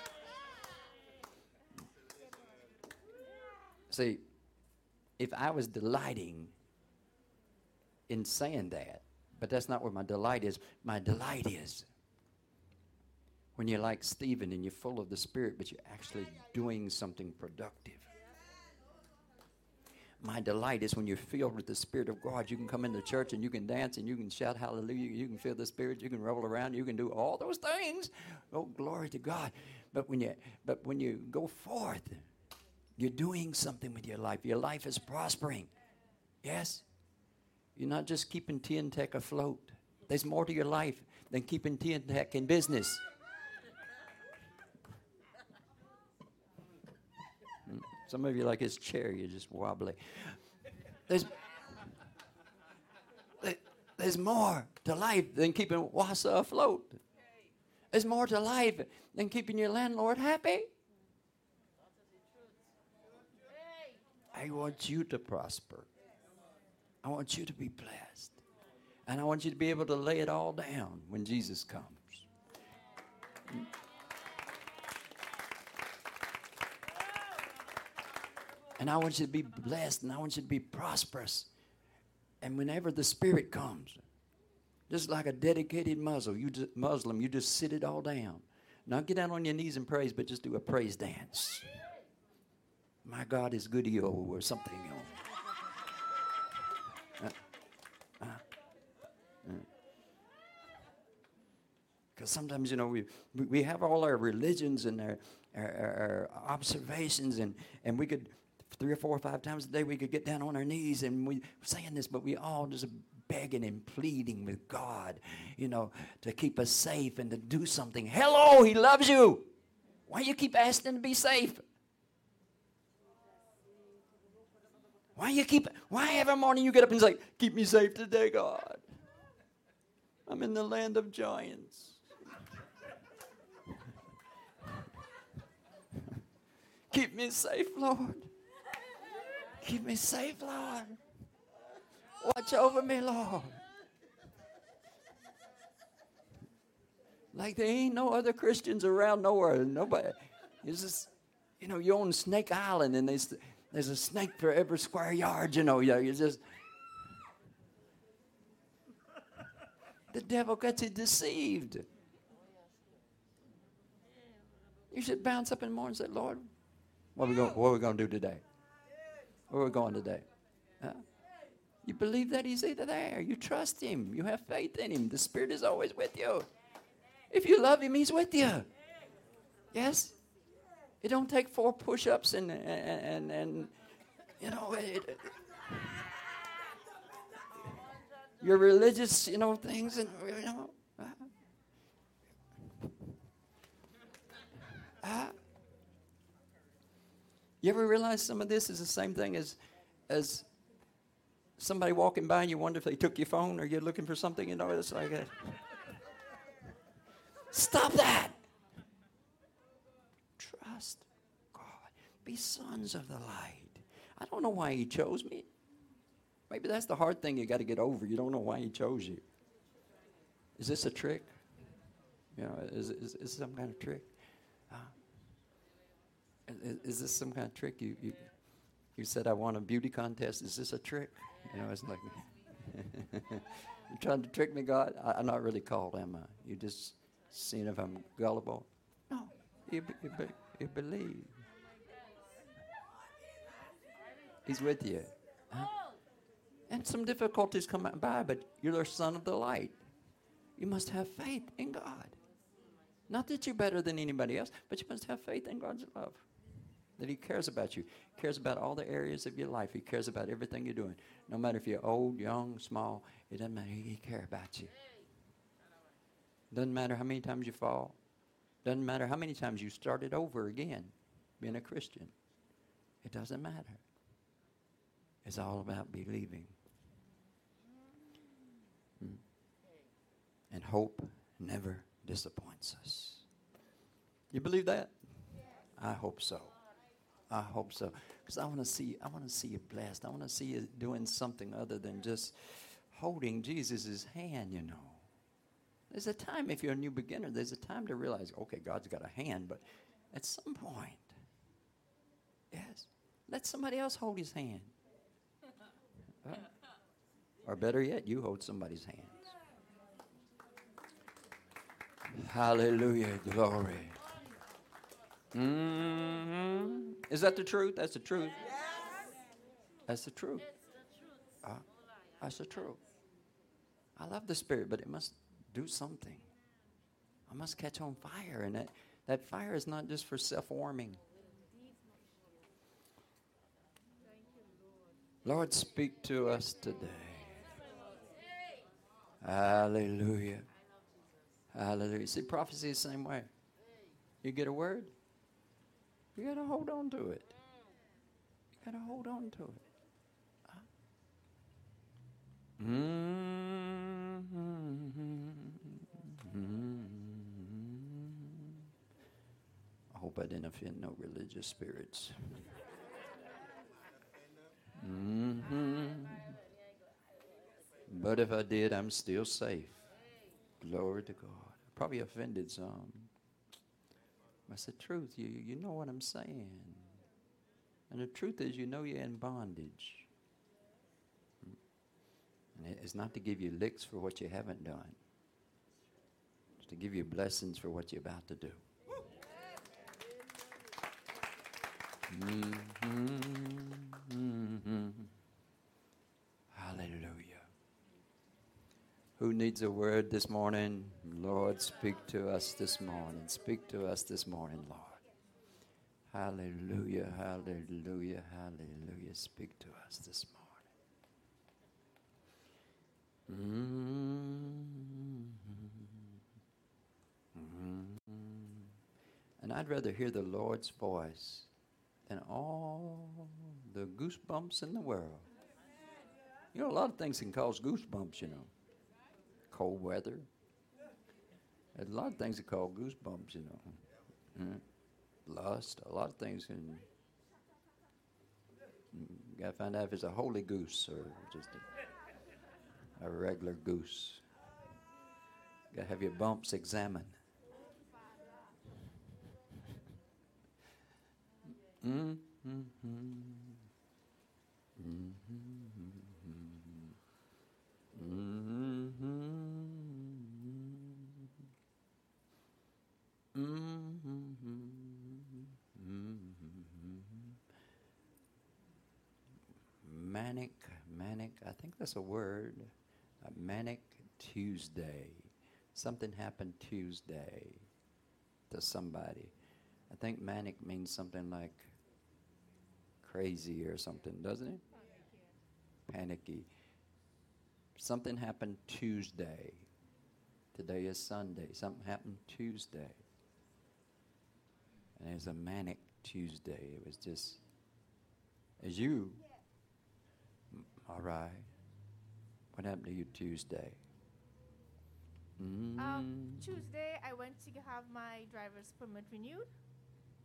See, if I was delighting in saying that, but that's not where my delight is. My delight is when you're like Stephen and you're full of the Spirit, but you're actually doing something productive. My delight is when you're filled with the Spirit of God. You can come into church and you can dance and you can shout hallelujah. You can feel the Spirit. You can roll around. You can do all those things. Oh, glory to God. But when you, but when you go forth, you're doing something with your life. Your life is prospering. Yes? You're not just keeping TNTech afloat. There's more to your life than keeping TNTech in business. Hmm? Some of you like his chair, you're just wobbly. There's, there's more to life than keeping Wassa afloat. There's more to life than keeping your landlord happy. I want you to prosper. I want you to be blessed. And I want you to be able to lay it all down when Jesus comes. And I want you to be blessed and I want you to be prosperous. And whenever the Spirit comes, just like a dedicated Muslim, you just, Muslim, you just sit it all down. Not get down on your knees and praise, but just do a praise dance. My God is good, yo, or something. You know. Uh, uh, uh. Because sometimes, you know, we, we have all our religions and our, our, our, observations, and, and we could, three or four or five times a day, we could get down on our knees and we saying this, but we all just begging and pleading with God, you know, to keep us safe and to do something. Hello, He loves you. Why you keep asking to be safe? Why you keep, why every morning you get up and say, keep me safe today, God? I'm in the land of giants. [laughs] Keep me safe, Lord. Keep me safe, Lord. Watch over me, Lord. Like there ain't no other Christians around nowhere. Nobody. It's just, you know, you're on Snake Island and there's, there's a snake for every square yard, you know. You just. The devil gets you deceived. You should bounce up in the morning and say, Lord, what are we going, what are we going to do today? Where are we going today? Huh? You believe that He's either there. You trust Him. You have faith in Him. The Spirit is always with you. If you love Him, He's with you. Yes? It don't take four push-ups and, and, and, and you know, it, your religious, you know, things and, you know. Uh, uh, you ever realize some of this is the same thing as, as somebody walking by and you wonder if they took your phone or you're looking for something, you know, it's like that. Stop that. Trust God. Be sons of the light. I don't know why He chose me. Maybe that's the hard thing you got to get over. You don't know why He chose you. Is this a trick? You know, is, is, is some kind of trick? Uh, is, is, this some kind of trick? You, you, you said, I want a beauty contest. Is this a trick? You know, it's like, [laughs] you're trying to trick me, God? I, am not really called, am I? You just seeing if I'm gullible? No, you, you, you believe. He's with you. Huh? And some difficulties come by, but you're the son of the light. You must have faith in God. Not that you're better than anybody else, but you must have faith in God's love that He cares about you. He cares about all the areas of your life. He cares about everything you're doing. No matter if you're old, young, small, it doesn't matter. He cares about you. Doesn't matter how many times you fall. Doesn't matter how many times you start it over again being a Christian. It doesn't matter. It's all about believing. Hmm. And hope never disappoints us. You believe that? I hope so. I hope so. Because I want to see, I want to see you blessed. I want to see you doing something other than just holding Jesus' hand, you know. There's a time, if you're a new beginner, there's a time to realize, okay, God's got a hand, but at some point, yes, let somebody else hold his hand. [laughs] Or better yet, you hold somebody's hands. Hallelujah, glory. Mm-hmm. Is that the truth? That's the truth. That's the truth. Uh, that's the truth. I love the Spirit, but it must do something. I must catch on fire, and that, that fire is not just for self warming. Lord, speak to us today. Hallelujah. Hallelujah. See, prophecy is the same way. You get a word, you got to hold on to it. You Gotta hold on to it. I hope I didn't offend no religious spirits. hmm But if I did, I'm still safe. Glory to God. Probably offended some. I said, truth. You, you know what I'm saying. And the truth is, you know you're in bondage. And it's not to give you licks for what you haven't done, it's to give you blessings for what you're about to do. Mm-hmm, mm-hmm. Hallelujah. Who needs a word this morning? Lord, speak to us this morning. Speak to us this morning, Lord. Hallelujah, hallelujah, hallelujah. Speak to us this morning. Mm-hmm. And I'd rather hear the Lord's voice than all the goosebumps in the world. You know, a lot of things can cause goosebumps, you know cold weather. A lot of things that call goosebumps, you know. Mm. Lust, a lot of things can. You gotta find out if it's a holy goose or just a, a regular goose. You gotta have your bumps examined. Mm-hmm. Mm-hmm. Manic, manic, I think that's a word. A manic Tuesday. Something happened Tuesday to somebody. I think manic means something like crazy or something, doesn't it? Panicky. Something happened Tuesday. Today is Sunday. Something happened Tuesday. And it was a manic Tuesday. It was just, as you, all right. What happened to you Tuesday? Mm. Um, Tuesday, I went to have my driver's permit renewed,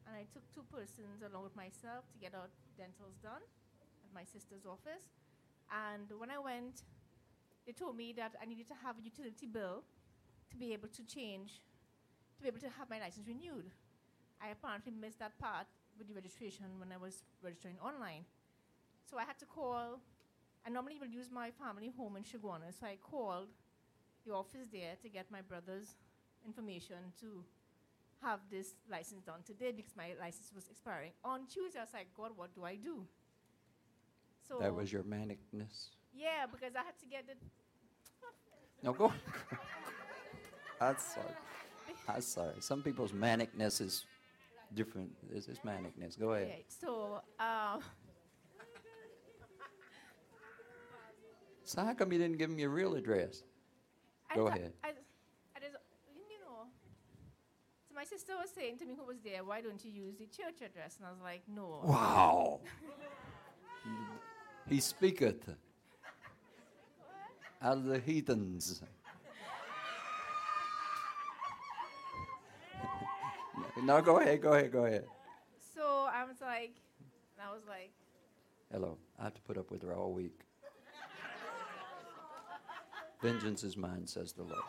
and I took two persons along with myself to get our dentals done at my sister's office. And when I went, they told me that I needed to have a utility bill to be able to change, to be able to have my license renewed. I apparently missed that part with the registration when I was registering online. So I had to call. I normally will use my family home in Chaguanas, so I called the office there to get my brother's information to have this license done today because my license was expiring. On Tuesday, I was like, God, what do I do? So that was your manicness? Yeah, because I had to get it. [laughs] no, go. I'm [laughs] sorry. I'm sorry. Some people's manicness is different. This is manicness. Go ahead. Okay, so, uh, so how come you didn't give him your real address? Go ahead. I just, you know, so my sister was saying to me, who was there, why don't you use the church address? And I was like, no. Wow. he speaketh of the heathens. no, go ahead, go ahead, go ahead. So I was like, I was like, hello, I have to put up with her all week. Vengeance is mine, says the Lord.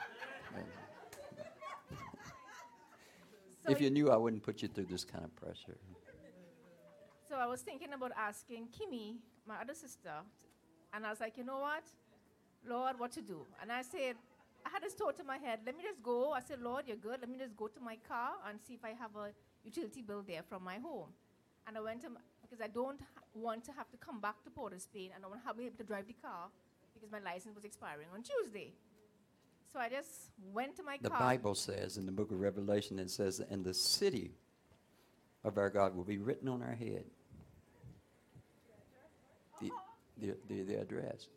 So if you knew, I wouldn't put you through this kind of pressure. So I was thinking about asking Kimmy, my other sister, and I was like, you know what? Lord, what to do? And I said, I had this thought in my head, let me just go. I said, Lord, you're good. Let me just go to my car and see if I have a utility bill there from my home. And I went to, because I don't want to have to come back to Port of Spain and I want to be able to drive the car because my license was expiring on Tuesday. So I just went to my the car. The Bible says in the book of Revelation, it says, and the city of our God will be written on our head. The, the, the, the address.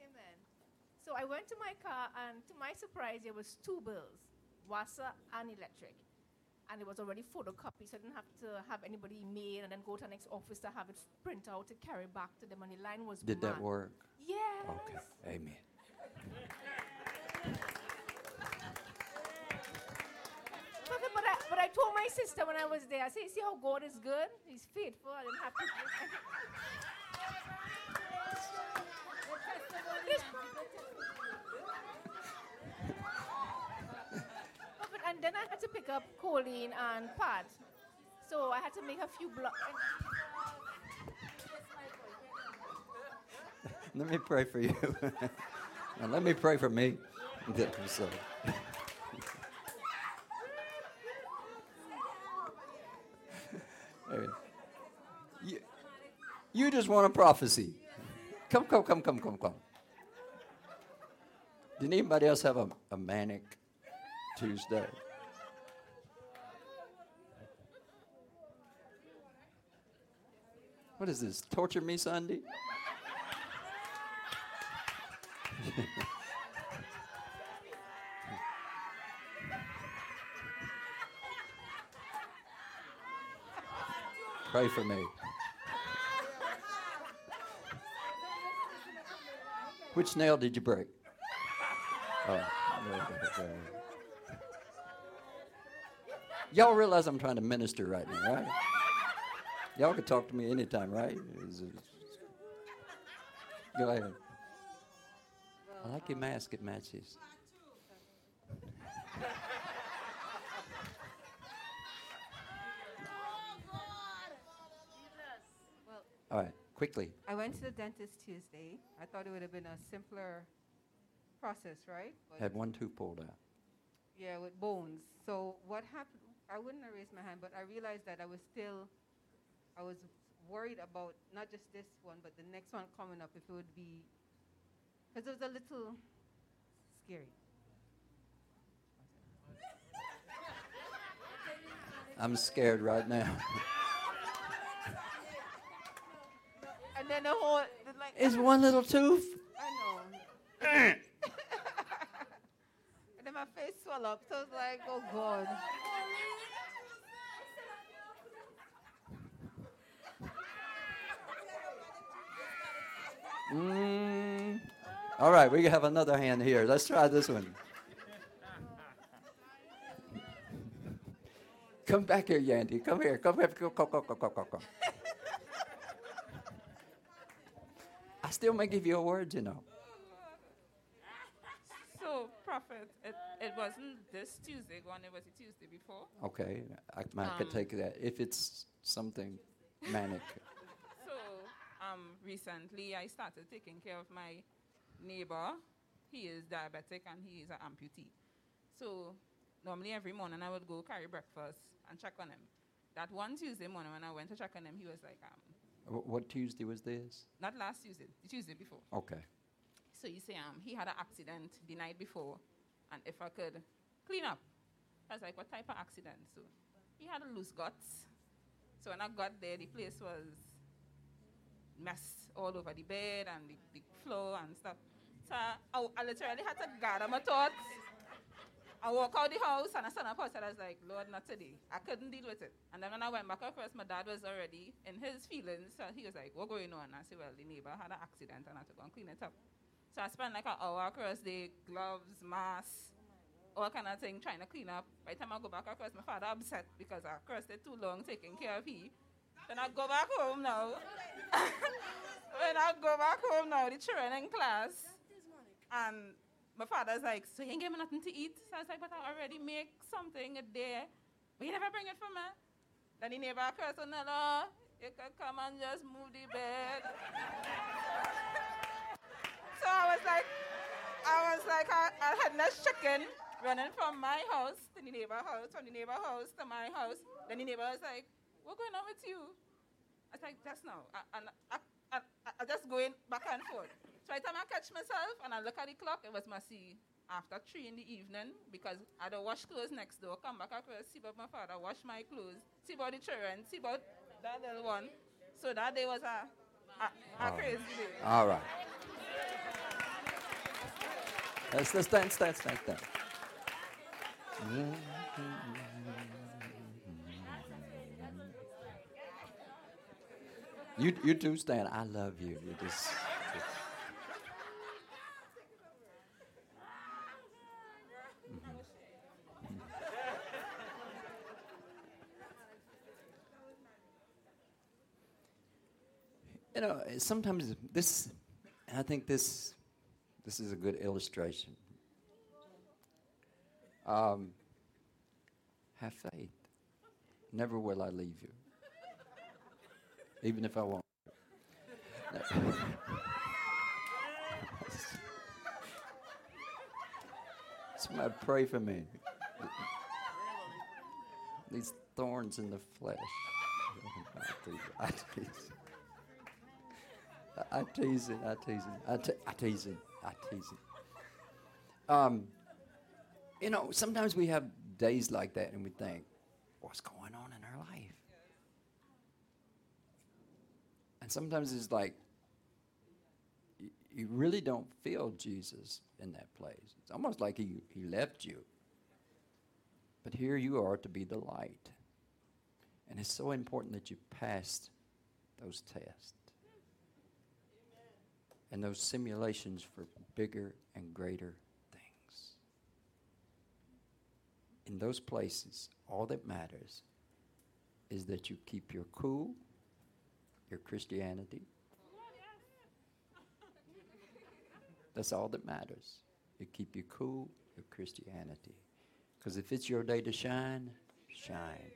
Amen. So I went to my car, and to my surprise, there was two bills, water and electric. and it was already photocopied, so I didn't have to have anybody mail and then go to the next office to have it print out to carry back to them. And the line was Did that work? Yes. Okay. Amen. But, I, told my sister when I was there, I said, see how God is good? He's faithful. I didn't have to. But- and then I had to pick up Colleen and Pat. So I had to make a few blocks. Let me pray for you. [laughs] now let me pray for me. So- you, you just want a prophecy. Come, come, come, come, come, come. Did anybody else have a, a manic Tuesday? What is this? Torture me Sunday? [laughs] Pray for me. Which nail did you break? Oh. Y'all realize I'm trying to minister right now, right? Y'all can talk to me anytime, right? Go ahead. I like your mask, it matches. All right, quickly. I went to the dentist Tuesday. I thought it would have been a simpler process, right? But Had one tooth pulled out. yeah, with bones. So what happened? I wouldn't have raised my hand, but I realized that I was still, I was worried about not just this one, but the next one coming up, if it would be, because it was a little scary. I'm scared right now. [laughs] And then the whole, the, like, It's [laughs] one little tooth. I know. [laughs] and then my face swelled up, so I was like, oh God. Mm. All right, we have another hand here. Let's try this one. Come back here, Yandy. Come here. Come here. Come, come, come, come, come, come, come. I still may give you a word, you know. So, Prophet, it, it wasn't this Tuesday one, it was the Tuesday before. Okay, I, I could Um. take that if it's something manic. So, um, recently I started taking care of my neighbor. He is diabetic and he is an amputee. So, normally every morning I would go carry breakfast and check on him. That one Tuesday morning when I went to check on him, he was like, um, What Tuesday was this? not last Tuesday, the Tuesday before. Okay. So you say um, he had an accident the night before, and if I could clean up. I was like, what type of accident? So he had a loose guts. So when I got there, the place was mess all over the bed and the, the floor and stuff. So I, I literally had to gather my thoughts. I walk out the house and I stand up outside. I was like, Lord, not today. I couldn't deal with it. And then when I went back across, my dad was already in his feelings. So he was like, what going on? I said, well, the neighbor had an accident and I had to go and clean it up. So I spent like an hour across the gloves, mask, all kind of thing trying to clean up. By the time I go back across, my father upset because I crossed it too long taking care of he. Then I go back home now. [laughs] when I go back home now, the children in class, and my father's like, so you ain't give me nothing to eat? So I was like, but I already make something a day. But you never bring it for me. Then the neighbor across, on the no, you can come and just move the bed. [laughs] So I was like, I was like, I, I had less chicken running from my house to the neighbor house, from the neighbor house to my house. Then the neighbor was like, what's going on with you? I was like, just now. I, I, I, I, I just going back and forth. So by the time I catch myself and I look at the clock, it was must see after three in the evening because I don't wash clothes next door. Come back across, see about my father, wash my clothes, see about the children, see about that little one. So that day was a, a, a crazy right. day. All right. Let's just stand, stand, stand, stand. You, you two stand. I love you. You just. You know, sometimes this, I think this, this is a good illustration. Um, have faith. Never will I leave you, even if I want. [laughs] Somebody pray for me. These thorns in the flesh. [laughs] I tease. It. I tease it. I, te- I tease it. I tease it. Um, you know, sometimes we have days like that and we think, what's going on in our life? And sometimes it's like, y- you really don't feel Jesus in that place. It's almost like he, he left you. But here you are to be the light. And it's so important that you passed those tests and those simulations for bigger and greater things. In those places, all that matters is that you keep your cool, your Christianity. That's all that matters. You keep your cool, your Christianity. Because if it's your day to shine, shine.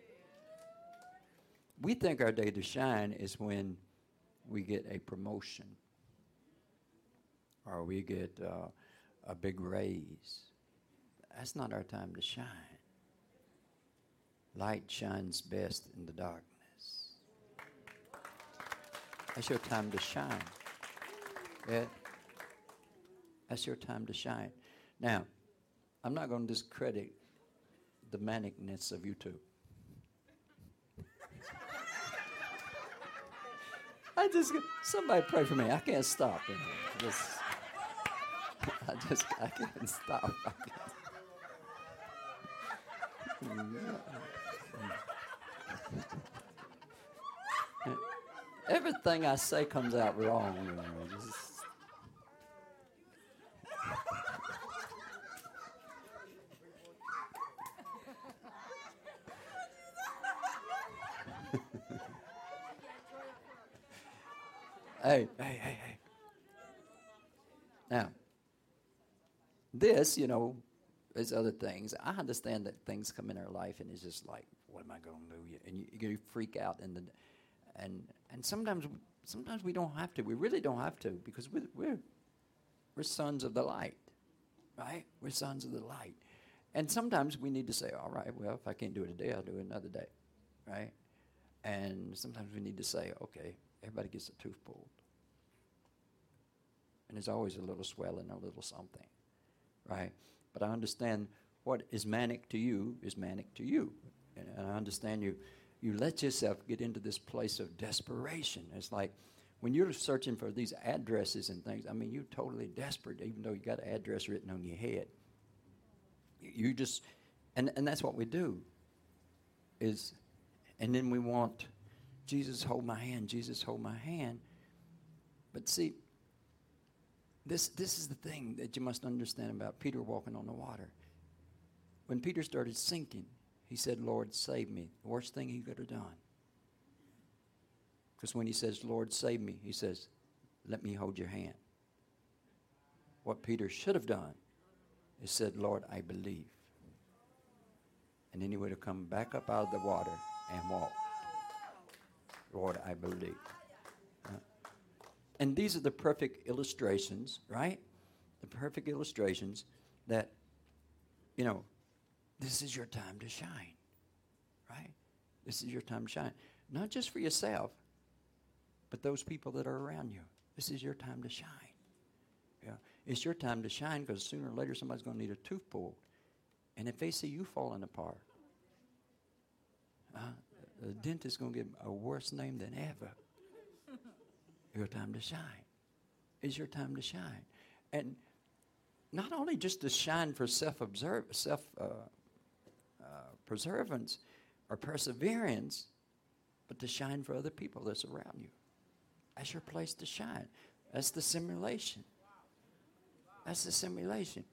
We think our day to shine is when we get a promotion or we get uh, a big raise. That's not our time to shine. Light shines best in the darkness. That's your time to shine. That's your time to shine. Now, I'm not going to discredit the manicness of you two. [laughs] I just somebody pray for me. I can't stop. Just, I just I can't stop. I can't. Everything I say comes out wrong. You know, just- [laughs] hey, hey, hey, hey. Now, this, you know, there's other things. I understand that things come in our life and it's just like, what am I going to do? And you, you freak out, and the, and and sometimes sometimes we don't have to. We really don't have to because we're we're, we're sons of the light, right? We're sons of the light, and sometimes we need to say, all right, well, if I can't do it today, I'll do it another day, right? And sometimes we need to say, okay, everybody gets a tooth pulled, and there's always a little swelling, a little something, right? But I understand what is manic to you is manic to you. And I understand you, you let yourself get into this place of desperation. It's like when you're searching for these addresses and things, I mean, you're totally desperate, even though you got an address written on your head. You just, and, and that's what we do. Is, and then we want, Jesus, hold my hand, Jesus, hold my hand. But see, this, this is the thing that you must understand about Peter walking on the water. When Peter started sinking, he said, Lord, save me. The worst thing he could have done. Because when he says, Lord, save me, he says, let me hold your hand. What Peter should have done is said, Lord, I believe. And then he would have come back up out of the water and walked. Lord, I believe. And these are the perfect illustrations, right? The perfect illustrations that, you know, this is your time to shine, right? This is your time to shine. Not just for yourself, but those people that are around you. This is your time to shine. Yeah. It's your time to shine because sooner or later somebody's going to need a tooth pulled. And if they see you falling apart, uh, the dentist's going to give a worse name than ever. Your time to shine. It's your time to shine. And not only just to shine for self-observe, self uh, uh, or perseverance, but to shine for other people that's around you. That's your place to shine. That's the simulation. That's the simulation.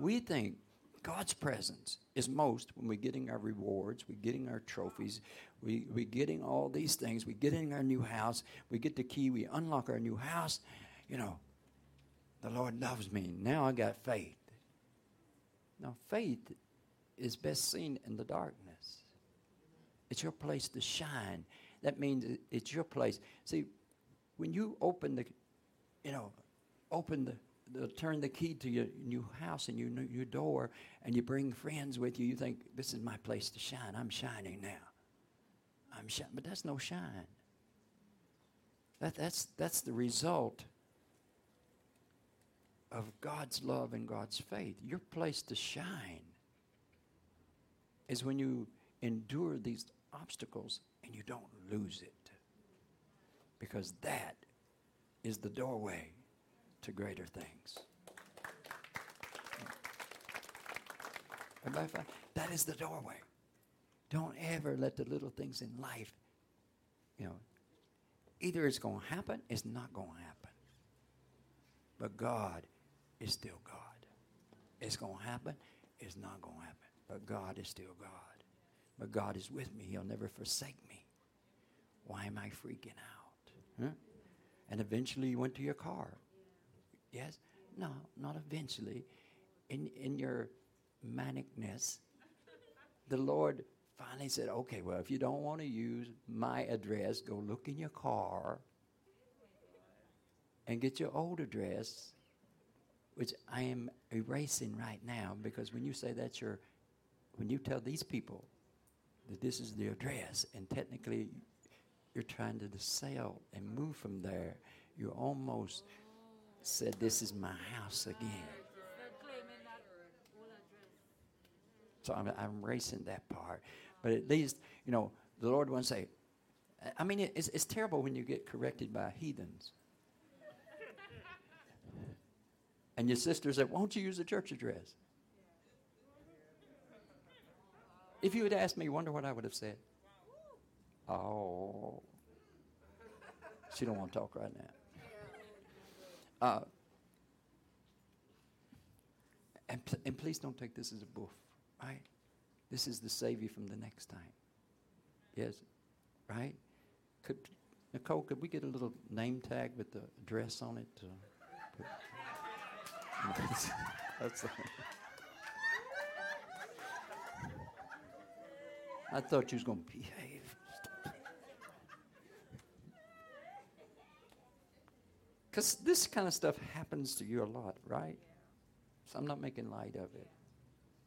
We think God's presence is most when we're getting our rewards, we're getting our trophies, we, we're getting all these things, we're getting our new house, we get the key, we unlock our new house. You know, the Lord loves me. Now I got faith. Now, faith is best seen in the darkness. It's your place to shine. That means it's your place. See, when you open the, you know, open the the, turn the key to your new house and your, your door and you bring friends with you, you think, this is my place to shine. I'm shining now. I'm shining. But that's no shine. That, that's, that's the result of God's love and God's faith. Your place to shine is when you endure these obstacles and you don't lose it. Because that is the doorway to greater things. That is the doorway. Don't ever let the little things in life, you know, either it's going to happen, it's not going to happen. But God is still God. It's going to happen, it's not going to happen. But God is still God. But God is with me. He'll never forsake me. Why am I freaking out? Huh? And eventually you went to your car. Yes? No, not eventually. In, in your manicness, the Lord finally said, okay, well, if you don't want to use my address, go look in your car and get your old address, which I am erasing right now because when you say that's your, when you tell these people that this is the address and technically you're trying to sell and move from there, you're almost said, This is my house again. So I'm, I'm racing that part. But at least, you know, the Lord wants to say, I mean, it's, it's terrible when you get corrected by heathens. [laughs] and your sister said, Won't you use the church address? If you had asked me, wonder what I would have said. Oh. She don't want to talk right now. Uh, and, and please don't take this as a boof, right? This is the Savior from the next time. Yes, right? Could Nicole, could we get a little name tag with the address on it? Uh, [laughs] that's, that's I thought you was going to behave. Because this kind of stuff happens to you a lot, right? So I'm not making light of it,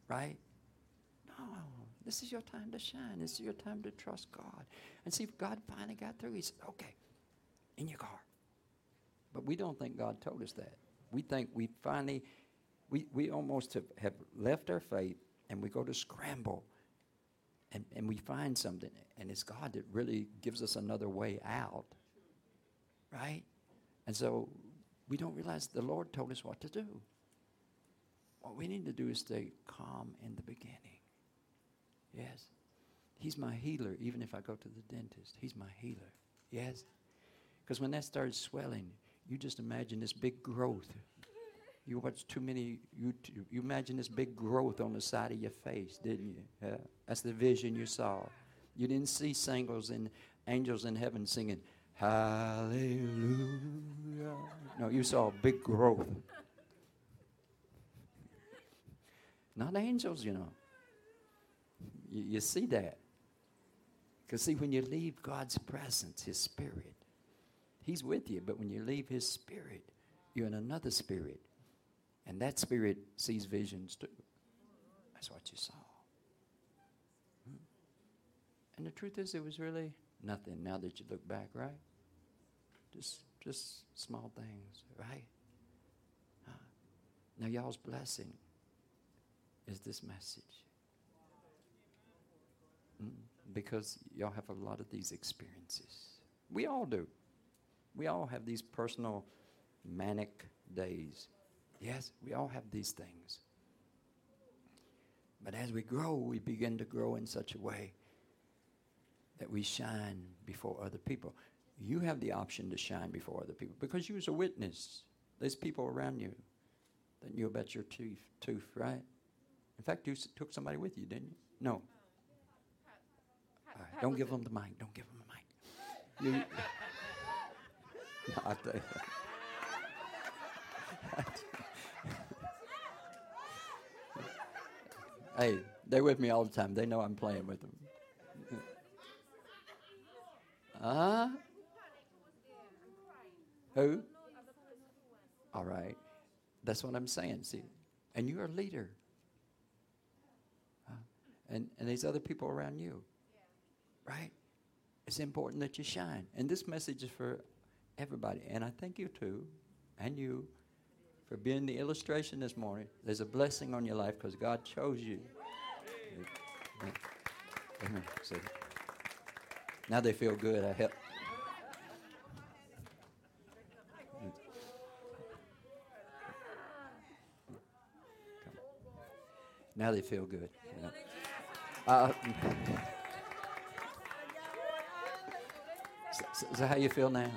right? No, this is your time to shine. This is your time to trust God. And see, if God finally got through, He said, okay, in your car. But we don't think God told us that. We think we finally, we, we almost have, have left our faith and we go to scramble and, and we find something. And it's God that really gives us another way out, right? And so we don't realize the Lord told us what to do. What we need to do is stay calm in the beginning. Yes. He's my healer, even if I go to the dentist. He's my healer. Yes. Because when that starts swelling, you just imagine this big growth. You watch too many YouTube. You imagine this big growth on the side of your face, didn't you? Yeah. That's the vision you saw. You didn't see singles and angels in heaven singing, Hallelujah. No, you saw a big growth. Not angels, you know. You, you see that. Because, see, when you leave God's presence, His Spirit, He's with you, but when you leave His Spirit, you're in another spirit. And that spirit sees visions too. That's what you saw. Hmm. And the truth is, it was really nothing now that you look back, right? Just, just small things, right? Now, y'all's blessing is this message. Because y'all have a lot of these experiences. We all do. We all have these personal manic days. Yes, we all have these things. But as we grow, we begin to grow in such a way that we shine before other people. you have the option to shine before other people because you was a witness. There's people around you that knew about your tooth, tooth, right? In fact, you took somebody with you, didn't you? No. Right, don't give them the mic. Don't give them the mic. You, [laughs] no, I'll tell you. hey, they're with me all the time. They know I'm playing with them. Huh? Who? All right. That's what I'm saying. See, and you're a leader. Huh? And and these other people around you. Right? It's important that you shine. And this message is for everybody. And I thank you too, and you, for being the illustration this morning. There's a blessing on your life because God chose you. Amen. Amen. Now they feel good. I help. Now they feel good. Uh, [laughs] so, so- how you feel now?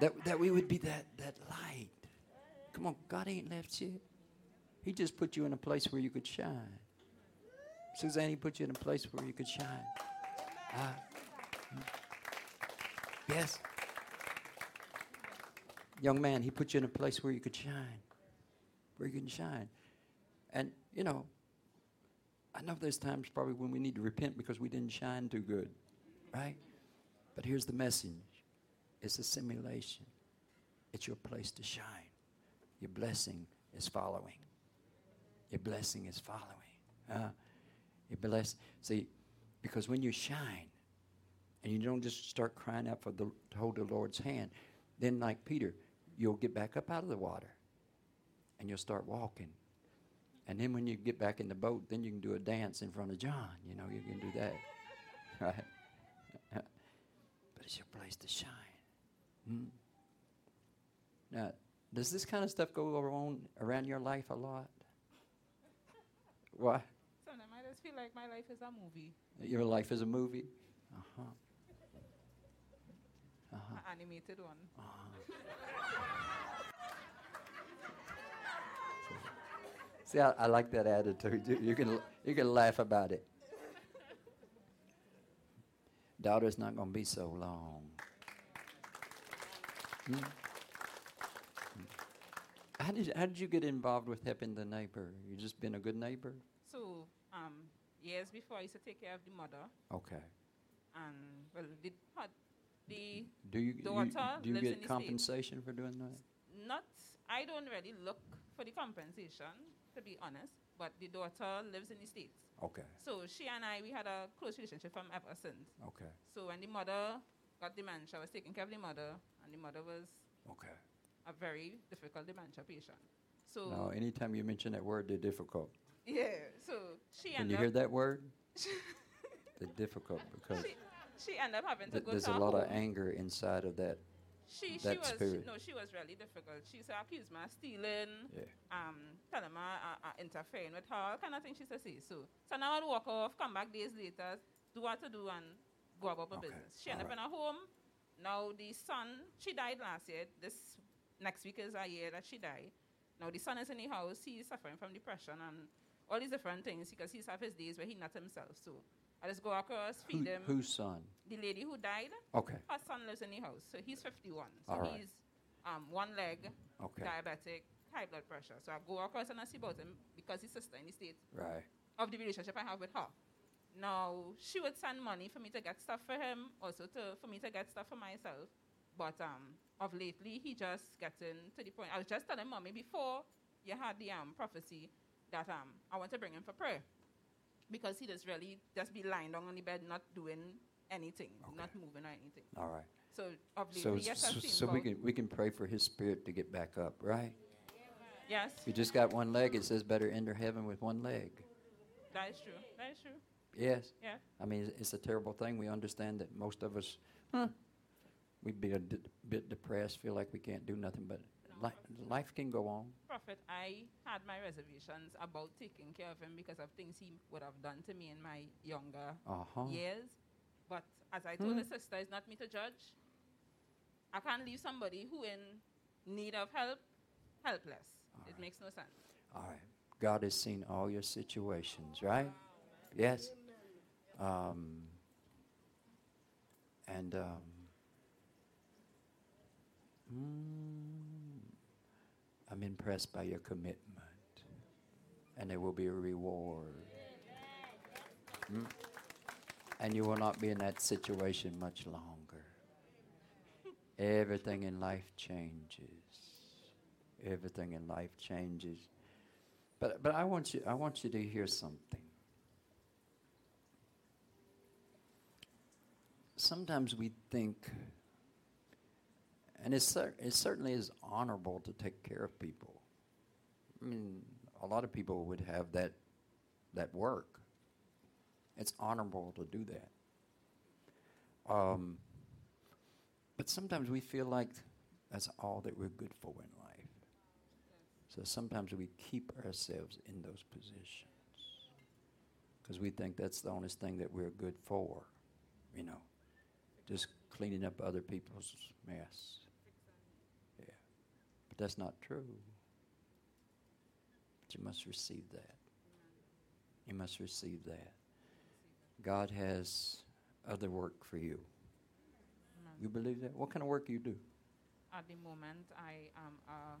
That, that we would be that, that light. Come on, God ain't left you. He just put you in a place where you could shine. Suzanne, he put you in a place where you could shine. Ah. yes. Young man, he put you in a place where you could shine. Where you can shine. And, you know, I know there's times probably when we need to repent because we didn't shine too good. Right? But here's the message it's a simulation, it's your place to shine. Your blessing is following. Your blessing is following. Uh, you bless. See, because when you shine, and you don't just start crying out for the to hold the Lord's hand, then like Peter, you'll get back up out of the water, and you'll start walking. And then when you get back in the boat, then you can do a dance in front of John. You know, you can do that, [laughs] right? But it's your place to shine. Hmm? Now, does this kind of stuff go on around your life a lot? Why? Sometimes I just feel like my life is a movie, Your life is a movie? Uh-huh. Uh-huh. an animated one. [laughs] See, I, I like that attitude. You, you can you can laugh about it. Daughter's not going to be so long. Hmm? Hmm. How did how did you get involved with helping the neighbor? You just been a good neighbor? So, um, years before, I used to take care of the mother, Okay. and well, the the Do you, you do you get compensation for doing that? not. I don't really look for the compensation, to be honest. But the daughter lives in the states, Okay. so she and I we had a close relationship from ever since. Okay. So when the mother got dementia, I was taking care of the mother, and the mother was Okay. a very difficult dementia patient. So Now, anytime you mention that word, they're difficult. yeah, so she When ended you up hear that word, [laughs] they're difficult because she, she ended up having to th- go there's to a her lot of anger inside of that. She, she was spirit. No, she was really difficult. She used to accuse me of stealing, Yeah. um, telling me uh, uh, interfering with her, all kind of things she used to say. So, so now I'd walk off, come back days later, do what to do, and go about my Okay, business. She ended up alright. in a home. Now the son, she died last year. This next week is a year that she died. Now the son is in the house. He's suffering from depression and all these different things because he's have his days where he not himself. So I just go across, Who, feed him. whose son? The lady who died, Okay. her son lives in the house, so he's 51. So All right. he's um, one leg, Okay. diabetic, high blood pressure. So I go across and I see about him because his sister in the States Right. of the relationship I have with her. Now, she would send money for me to get stuff for him, also to, for me to get stuff for myself. But um, of lately, he just getting to the point. I was just telling mommy before you had the um, prophecy that um, I want to bring him for prayer because he just really just be lying down on the bed, not doing anything, not moving or anything. All right. So obviously, So, yes, so, so we can we can pray for his spirit to get back up, right? Yes, If you just got one leg, it says better enter heaven with one leg. that is true. That is true. Yes. Yeah. I mean, it's- it's a terrible thing. We understand that most of us, huh, we'd be a d- bit depressed, feel like we can't do nothing, but li- life can go on. Prophet, I had my reservations about taking care of him because of things he would have done to me in my younger Uh huh. years. But as I told Hmm. the sister, it's not me to judge. I can't leave somebody who in need of help helpless. it makes no sense. All right. God has seen all your situations, right? Yes. Um, and um, mm, I'm impressed by your commitment, and there will be a reward. Mm. And you will not be in that situation much longer. Everything in life changes. Everything in life changes. But but I want you I want you to hear something. Sometimes we think and it certainly is honorable to take care of people. I mean, a lot of people would have that that work. It's honorable to do that. Um, but sometimes we feel like that's all that we're good for in life. So sometimes we keep ourselves in those positions because we think that's the only thing that we're good for, you know, just cleaning up other people's mess. But that's not true. But you must receive that. You must receive that. God has other work for you. Mm-hmm. You believe that? What kind of work you do? At the moment, I am a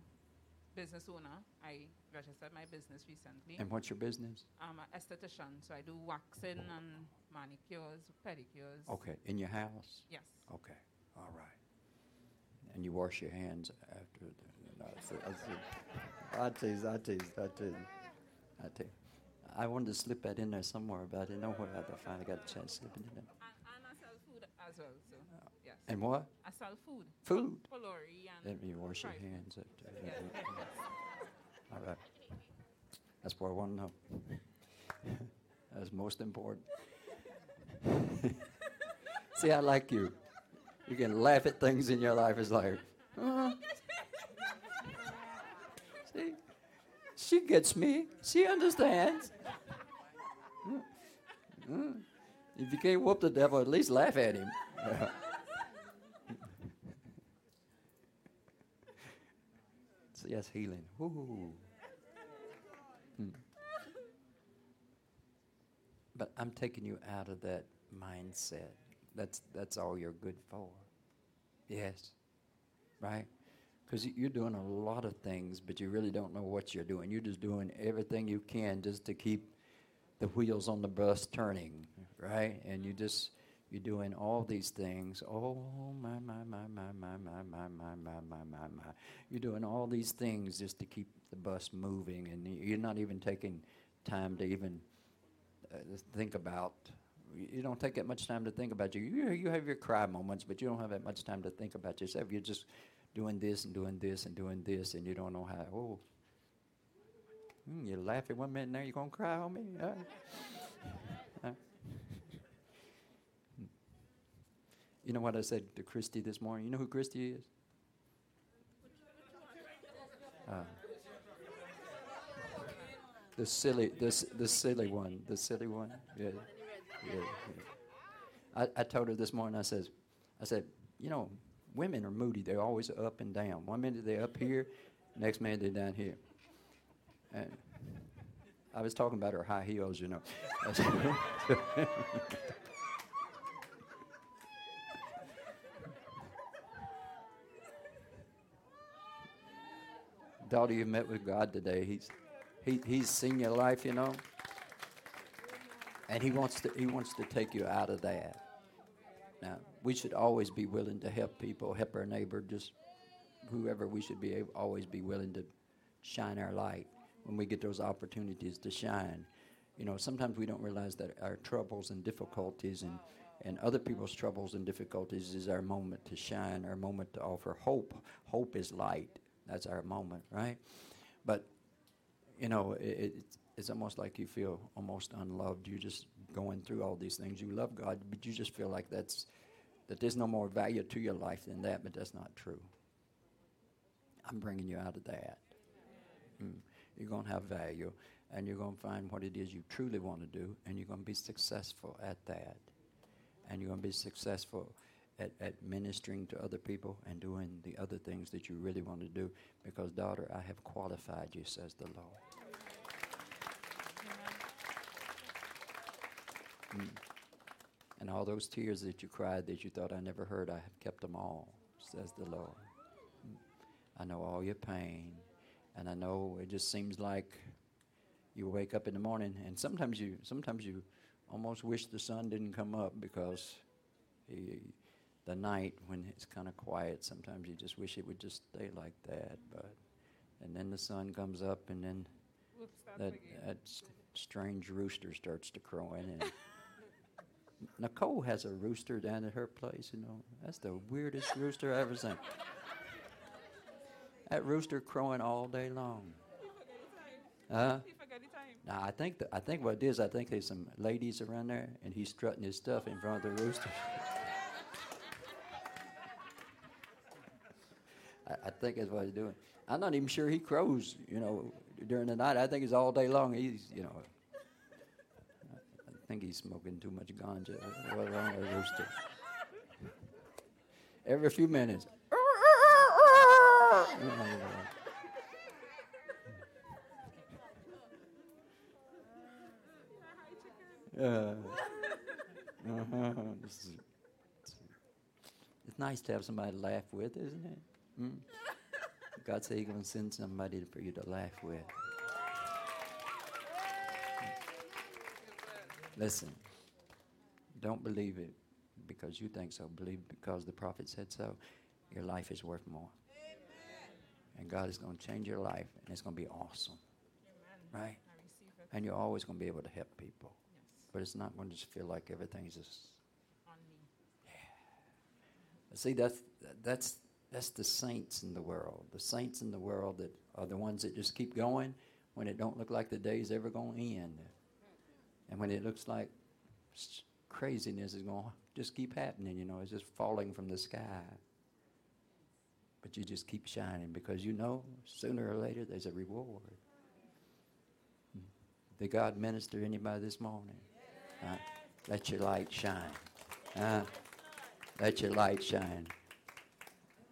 business owner. I registered my business recently. And what's your business? I'm an esthetician, so I do waxing and manicures, pedicures. Okay, in your house? Yes. Okay, all right. And you wash your hands after the. No, I see, I see. I tease, I tease, I tease. I tease. I wanted to slip that in there somewhere, but I didn't know where I finally got a chance to slip it in there. And, and I sell food as well, so yes. And what? I sell food. Food. Pholourie and Let me wash your hands after. Yes. All right. That's what I want to know. [laughs] That's most important. [laughs] See, I like you. You can laugh at things in your life. It's like, uh, see, she gets me. She understands. Mm, mm. If you can't whoop the devil, at least laugh at him. [laughs] So yes, healing. Woo. Hmm. But I'm taking you out of that mindset. That's that's all you're good for. Yes. Right? Because you're doing a lot of things, but you really don't know what you're doing. You're just doing everything you can just to keep the wheels on the bus turning, right? And you just you're doing all these things. Oh my my my my my my my my my my my my. You're doing all these things just to keep the bus moving, and you're not even taking time to even uh, think about. You don't take that much time to think about you. You you have your cry moments, but you don't have that much time to think about yourself. You're just doing this and doing this and doing this, and you don't know how. Oh, mm, you're laughing one minute, now you're gonna cry on me. Huh? You know what I said to Christy this morning? You know who Christy is? Uh, the silly, the, the silly one, the silly one. Yeah, yeah. yeah. I, I told her this morning. I says, I said, you know, women are moody. They're always up and down. One minute they're up here, next minute they're down here. And I was talking about her high heels, you know. [laughs] Daughter, you met with God today. He's he, he's seen your life, you know. And he wants to he wants to take you out of that. Now, we should always be willing to help people, help our neighbor, just whoever we should be able, always be willing to shine our light when we get those opportunities to shine. You know, sometimes we don't realize that our troubles and difficulties and, and other people's troubles and difficulties is our moment to shine, our moment to offer hope. Hope is light. That's our moment, right? But, you know, it, it, it's, it's almost like you feel almost unloved. You're just going through all these things. You love God, but you just feel like that's that there's no more value to your life than that, but that's not true. I'm bringing you out of that. Mm. You're going to have value, and you're going to find what it is you truly want to do, and you're going to be successful at that. and you're going to be successful at, at ministering to other people and doing the other things that you really want to do because, daughter, I have qualified you, says the Lord. Mm. And all those tears that you cried that you thought I never heard, I have kept them all, says the Lord. I know all your pain, and I know it just seems like you wake up in the morning, and sometimes you sometimes you almost wish the sun didn't come up because he, the night when it's kind of quiet, sometimes you just wish it would just stay like that. But and then the sun comes up, and then that, that strange rooster starts to crowing. And [laughs] Nicole has a rooster down at her place. You know, that's the weirdest rooster I've ever seen. That rooster crowing all day long. Huh? Now I think the, I think what it is, I think there's some ladies around there, and he's strutting his stuff in front of the rooster. [laughs] I, I, think that's what he's doing. I'm not even sure he crows, you know, during the night. I think it's all day long. He's, you know, think he's smoking too much ganja. Every few minutes. Uh, uh-huh. It's, it's nice to have somebody to laugh with, isn't it? Mm? God said He's going to send somebody for you to laugh with. Listen, don't believe it because you think so. Believe because the prophet said so. Your life is worth more. And God is going to change your life, and it's going to be awesome. Right? And you're always going to be able to help people but it's not going to just feel like everything's just on me. Yeah. See, that's that's that's the saints in the world. The saints in the world that are the ones that just keep going when it don't look like the day's ever going to end, and when it looks like craziness is going to just keep happening. You know, it's just falling from the sky. But you just keep shining because you know sooner or later there's a reward. Hmm. Did God minister anybody this morning? Uh, let your light shine. Uh, let your light shine.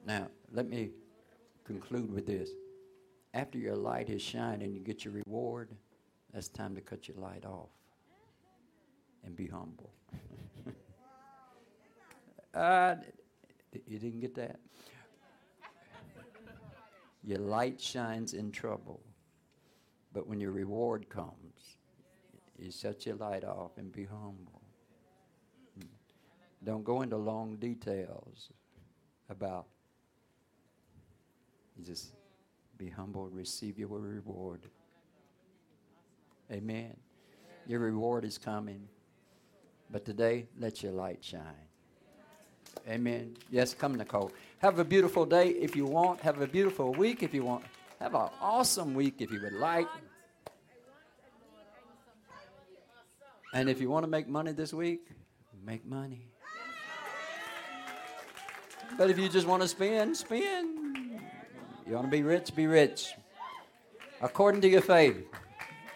Now, let me conclude with this. After your light is shining and you get your reward, that's time to cut your light off and be humble. [laughs] uh, you didn't get that? Your light shines in trouble, but when your reward comes, you shut your light off and be humble. Don't go into long details about. You just be humble, and receive your reward. Amen. Your reward is coming. But today, let your light shine. Amen. Yes, come, Nicole. Have a beautiful day if you want. Have a beautiful week if you want. Have an awesome week if you would like. And if you want to make money this week, make money. But if you just want to spend, spend. You want to be rich, be rich. According to your faith,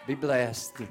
be blessed.